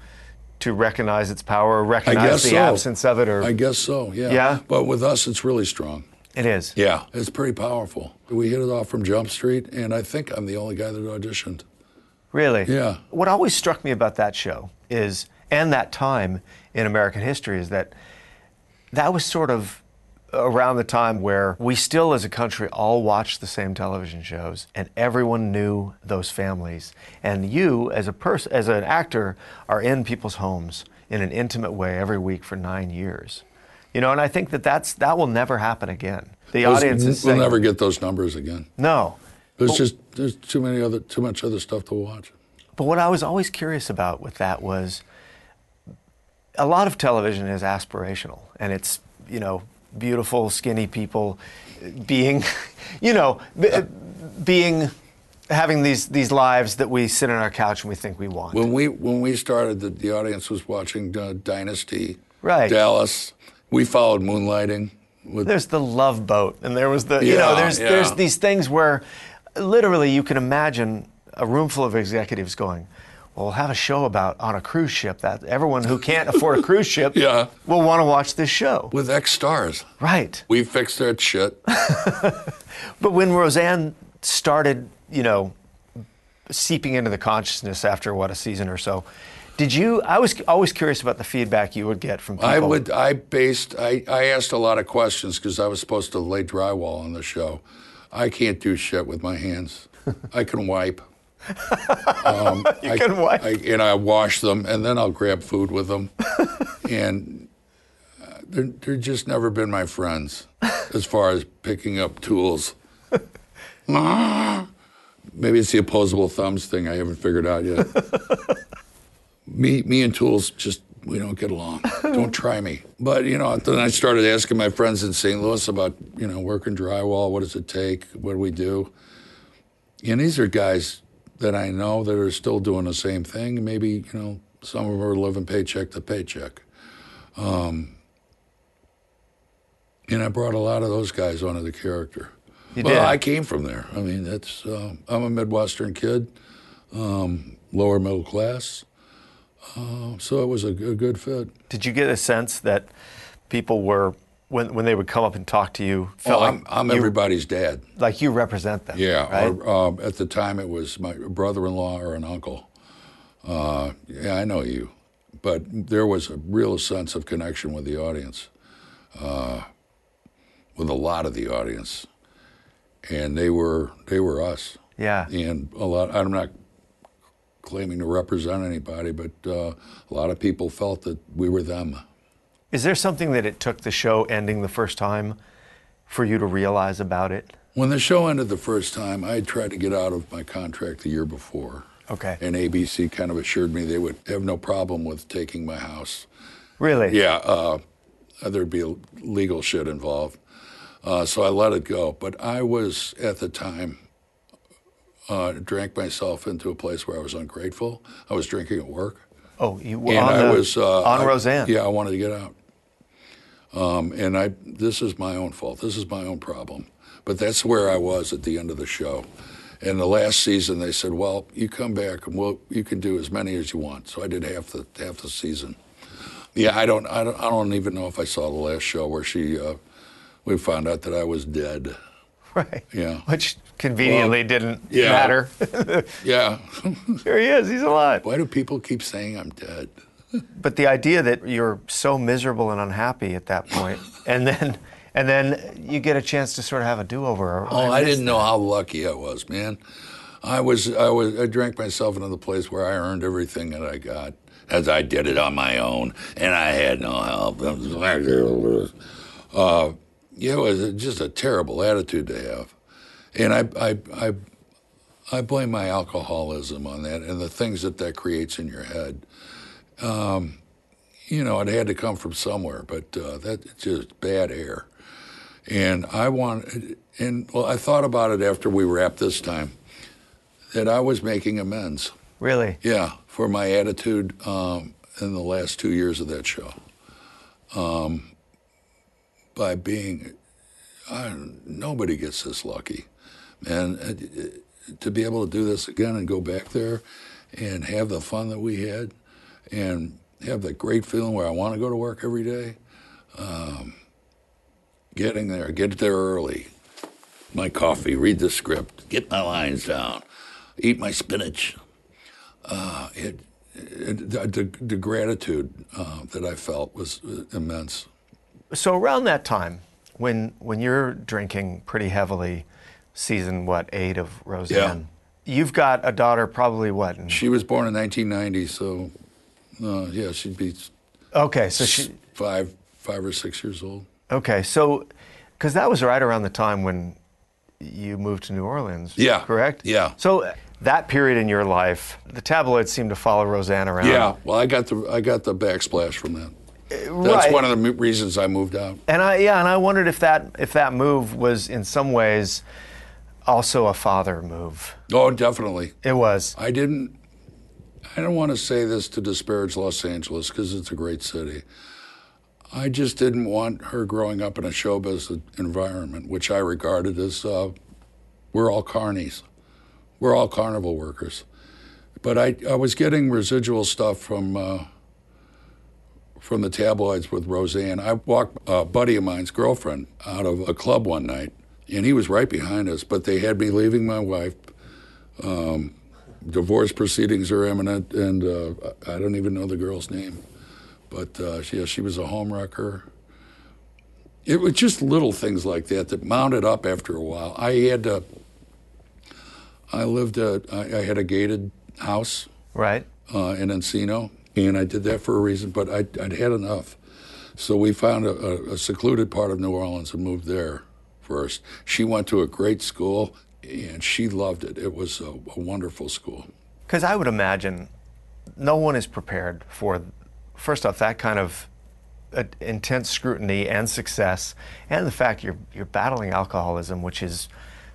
to recognize its power recognize the so. absence of it or I guess so. Yeah. Yeah? But with us, it's really strong. it is? Yeah, it's pretty powerful. We hit it off from Jump Street, and I think I'm the only guy that auditioned. Really? Yeah. What always struck me about that show is, and that time in American history, is that that was sort of around the time where we still, as a country, all watched the same television shows, and everyone knew those families. And you, as a person, as an actor, are in people's homes in an intimate way every week for nine years. You know, and I think that that's that will never happen again. The Those- audience is we'll saying, never get those numbers again. no. There's just there's too many other too much other stuff to watch. But what I was always curious about with that was a lot of television is aspirational and it's, you know, beautiful, skinny people being, you know, b- being, having these, these lives that we sit on our couch and we think we want. When we when we started, the, the audience was watching uh, Dynasty, Right. Dallas. We followed Moonlighting. With, there's the love boat and there was the, you know, Yeah, there's, there's these things where literally you can imagine a room full of executives going, well, we'll have a show about on a cruise ship that everyone who can't afford a cruise ship Yeah. will want to watch this show. with X stars. Right. We fixed that shit. But when Roseanne started, you know, seeping into the consciousness after what a season or so, did you? I was always curious about the feedback you would get from people. I would. I based. I, I asked a lot of questions because I was supposed to lay drywall on the show. I can't do shit with my hands. I can wipe. Um, You I, can wipe. I, and I wash them, and then I'll grab food with them. and uh, they're, they're just never been my friends as far as picking up tools. Maybe it's the opposable thumbs thing I haven't figured out yet. me, me and tools just we don't get along. don't try me. But you know, then I started asking my friends in St. Louis about you know working drywall. What does it take? What do we do? And these are guys that I know that are still doing the same thing. Maybe you know some of them are living paycheck to paycheck. Um, and I brought a lot of those guys onto the character. You well, did. I came from there. I mean, that's uh, I'm a Midwestern kid, um, lower middle class, uh, so it was a good fit. Did you get a sense that people were when when they would come up and talk to you, felt Oh, like I'm, I'm you, everybody's dad. like you represent them? Yeah. Right? Or, um, at the time, it was my brother-in-law or an uncle. Uh, yeah, I know you, but there was a real sense of connection with the audience, uh, with a lot of the audience, and they were they were us. yeah. and a lot. I'm not claiming to represent anybody, but uh, a lot of people felt that we were them. Is there something that it took the show ending the first time for you to realize about it? When the show ended the first time, I tried to get out of my contract the year before, Okay. and ABC kind of assured me they would have no problem with taking my house. Really? Yeah, uh, there'd be legal shit involved. Uh, so I let it go. But I was, at the time, uh, drank myself into a place where I was ungrateful. I was drinking at work. Oh, you were and on, I the- was uh, on I- Roseanne. Yeah, I wanted to get out. Um, and I, this is my own fault. This is my own problem. But that's where I was at the end of the show. And the last season, they said, "Well, you come back and we'll, you can do as many as you want." So I did half the half the season. Yeah, I don't, I don't, I don't even know if I saw the last show where she, uh, we found out that I was dead. Right. Yeah. Which conveniently didn't yeah. matter. Yeah. Here he is. He's alive. Why do people keep saying I'm dead? But the idea that you're so miserable and unhappy at that point, and then and then you get a chance to sort of have a do-over. Oh, I missed didn't know how lucky I was, man. I was, I was, I drank myself into the place where I earned everything that I got, as I did it on my own, and I had no help. Uh, yeah, it was just a terrible attitude to have, and I, I, I, I blame my alcoholism on that and the things that that creates in your head. Um, you know, it had to come from somewhere, but uh, that's just bad air. And I want, and well, I thought about it after we wrapped this time that I was making amends. Really? Yeah, for my attitude um, in the last two years of that show. Um, by being, I, nobody gets this lucky, and uh, to be able to do this again and go back there, and have the fun that we had, and have that great feeling where I want to go to work every day. Um, getting there, get there early, my coffee, read the script, get my lines down, eat my spinach. Uh, it, it, the, the, the gratitude uh, that I felt was uh, immense. So around that time, when when you're drinking pretty heavily, season what eight of Roseanne, yeah. you've got a daughter, probably what? in- She was born in 1990, so uh, yeah, she'd be Okay, so she. five, five or six years old. Okay, so because that was right around the time when you moved to New Orleans. Yeah, Correct. yeah. So uh, that period in your life, the tabloids seemed to follow Roseanne around. Yeah, well, I got the I got the backsplash from that. That's right. one of the reasons I moved out. And I yeah, and I wondered if that if that move was in some ways also a father move. Oh, definitely. It was. I didn't. I don't want to say this to disparage Los Angeles because it's a great city. I just didn't want her growing up in a showbiz environment, which I regarded as uh, we're all carnies, we're all carnival workers. but I, I was getting residual stuff from uh, from the tabloids with Roseanne. I walked a buddy of mine's girlfriend out of a club one night, and he was right behind us. But they had me leaving my wife. Um, divorce proceedings are imminent, and uh, I don't even know the girl's name. But uh, yeah, she was a homewrecker. It was just little things like that that mounted up after a while. I had to. I lived. A, I, I had a gated house Right. uh, in Encino, and I did that for a reason. But I'd, I'd had enough, so we found a, a secluded part of New Orleans and moved there first. She went to a great school, and she loved it. It was a, a wonderful school. Because I would imagine no one is prepared for, first off, that kind of uh, intense scrutiny and success, and the fact you're you're battling alcoholism, which is,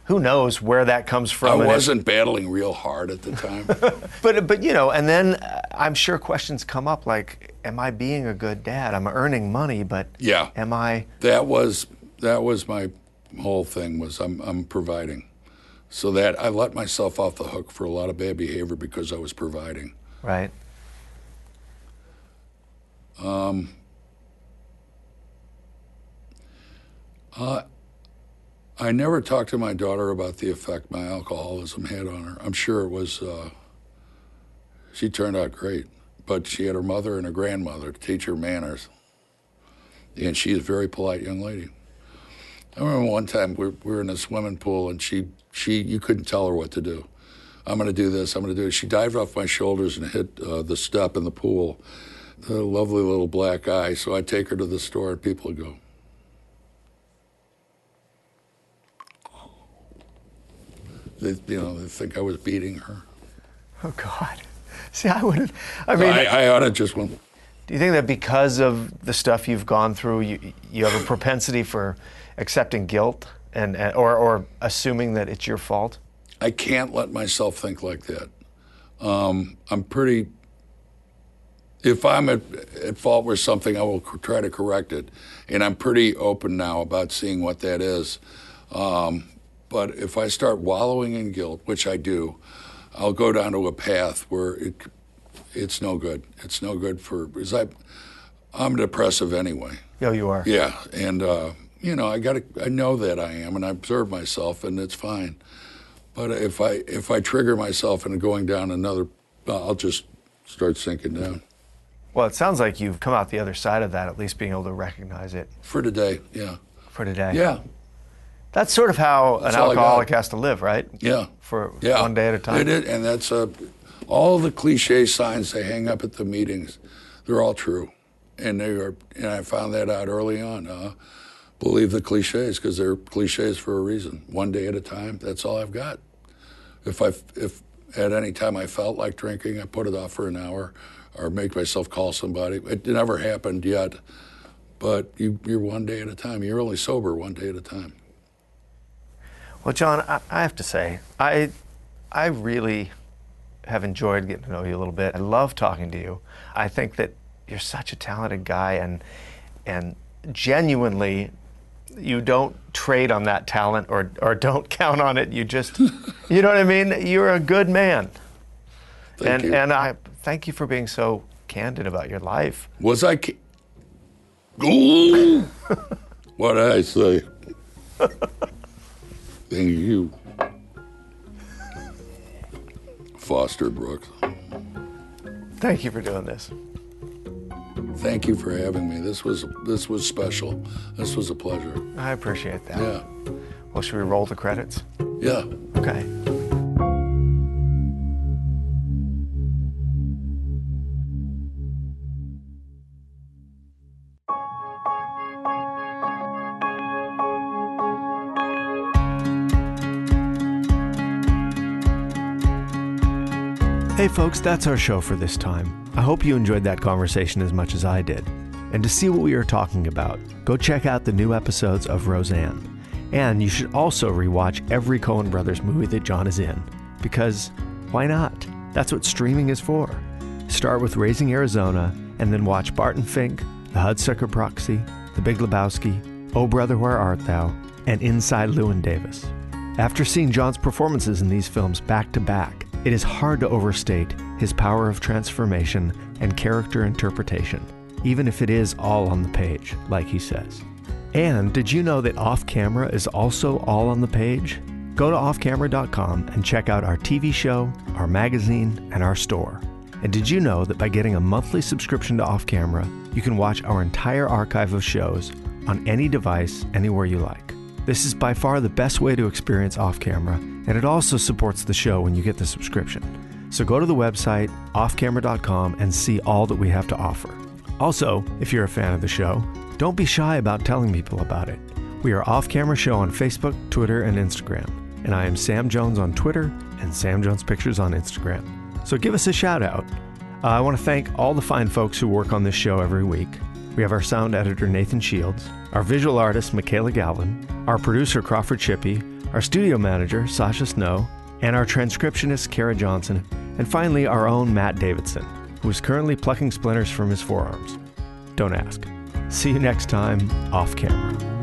who knows where that comes from. I wasn't battling real hard at the time. But but you know, and then uh, I'm sure questions come up like, am I being a good dad? I'm earning money, but Yeah. am I? that was that was my whole thing was I'm I'm providing, so that I let myself off the hook for a lot of bad behavior because I was providing. Right. I never talked to my daughter about the effect my alcoholism had on her. I'm sure it was. Uh, she turned out great, but she had her mother and her grandmother to teach her manners, and she's a very polite young lady. I remember one time we were in a swimming pool, and she she you couldn't tell her what to do. I'm going to do this. I'm going to do it. She dived off my shoulders and hit uh, the step in the pool. The lovely little black eye. So I take her to the store, and people go, They, you know, they think I was beating her. Oh God. See, I wouldn't. I mean, I, I ought to just went. do you think that because of the stuff you've gone through, you you have a propensity for accepting guilt and, and or or assuming that it's your fault? I can't let myself think like that. Um, I'm pretty. If I'm at, at fault with something, I will c- try to correct it, and I'm pretty open now about seeing what that is. Um, but if I start wallowing in guilt, which I do, I'll go down to a path where it it's no good. It's no good for because I I'm depressive anyway. Yeah, you are. Yeah, and uh, you know, I got to. I know that I am, and I observe myself, and it's fine. But if I if I trigger myself into going down another, I'll just start sinking down. Well, it sounds like you've come out the other side of that, at least being able to recognize it For today, yeah, for today. yeah, That's sort of how That's an all I got. alcoholic has to live, right? yeah, For yeah. one day at a time. It is, and that's uh, all the cliche signs they hang up at the meetings. They're all true, and they are. And I found that out early on. Uh, believe the cliches because they're cliches for a reason. One day at a time. That's all I've got. If I if at any time I felt like drinking, I put it off for an hour, or make myself call somebody. It never happened yet, but you, you're one day at a time. You're only sober one day at a time. Well, John, I, I have to say, I, I really have enjoyed getting to know you a little bit. I love talking to you. I think that you're such a talented guy, and and genuinely, you don't trade on that talent or or don't count on it. You just, you know what I mean. You're a good man, Thank and you. and I thank you for being so candid about your life. Was I? Ooh! what did I say? Thank you, Foster Brooks. Thank you for doing this. Thank you for having me. This was this was special. This was a pleasure. I appreciate that. Yeah, Well, should we roll the credits? yeah. Okay. Hey, folks, that's our show for this time. Hope you enjoyed that conversation as much as I did. And to see what we are talking about, go check out the new episodes of Roseanne. And you should also rewatch every Coen Brothers movie that John is in. Because why not? That's what streaming is for. Start with Raising Arizona, and then watch Barton Fink, The Hudsucker Proxy, The Big Lebowski, Oh Brother, Where Art Thou, and Inside Llewyn Davis. After seeing John's performances in these films back to back, It is hard to overstate his power of transformation and character interpretation, even if it is all on the page, like he says. And did you know that Off Camera is also all on the page? Go to offcamera.com and check out our TV show, our magazine, and our store. And did you know that by getting a monthly subscription to Off Camera, you can watch our entire archive of shows on any device, anywhere you like? This is by far the best way to experience Off Camera, and it also supports the show when you get the subscription. So go to the website, offcamera.com, and see all that we have to offer. Also, if you're a fan of the show, don't be shy about telling people about it. We are Off Camera Show on Facebook, Twitter, and Instagram and I am Sam Jones on Twitter and Sam Jones Pictures on Instagram. So give us a shout out. Uh, I want to thank all the fine folks who work on this show every week. We have our sound editor, Nathan Shields, our visual artist, Michaela Galvin, our producer, Crawford Chippy, our studio manager, Sasha Snow, and our transcriptionist, Kara Johnson, and finally, our own Matt Davidson, who is currently plucking splinters from his forearms. Don't ask. See you next time, off camera.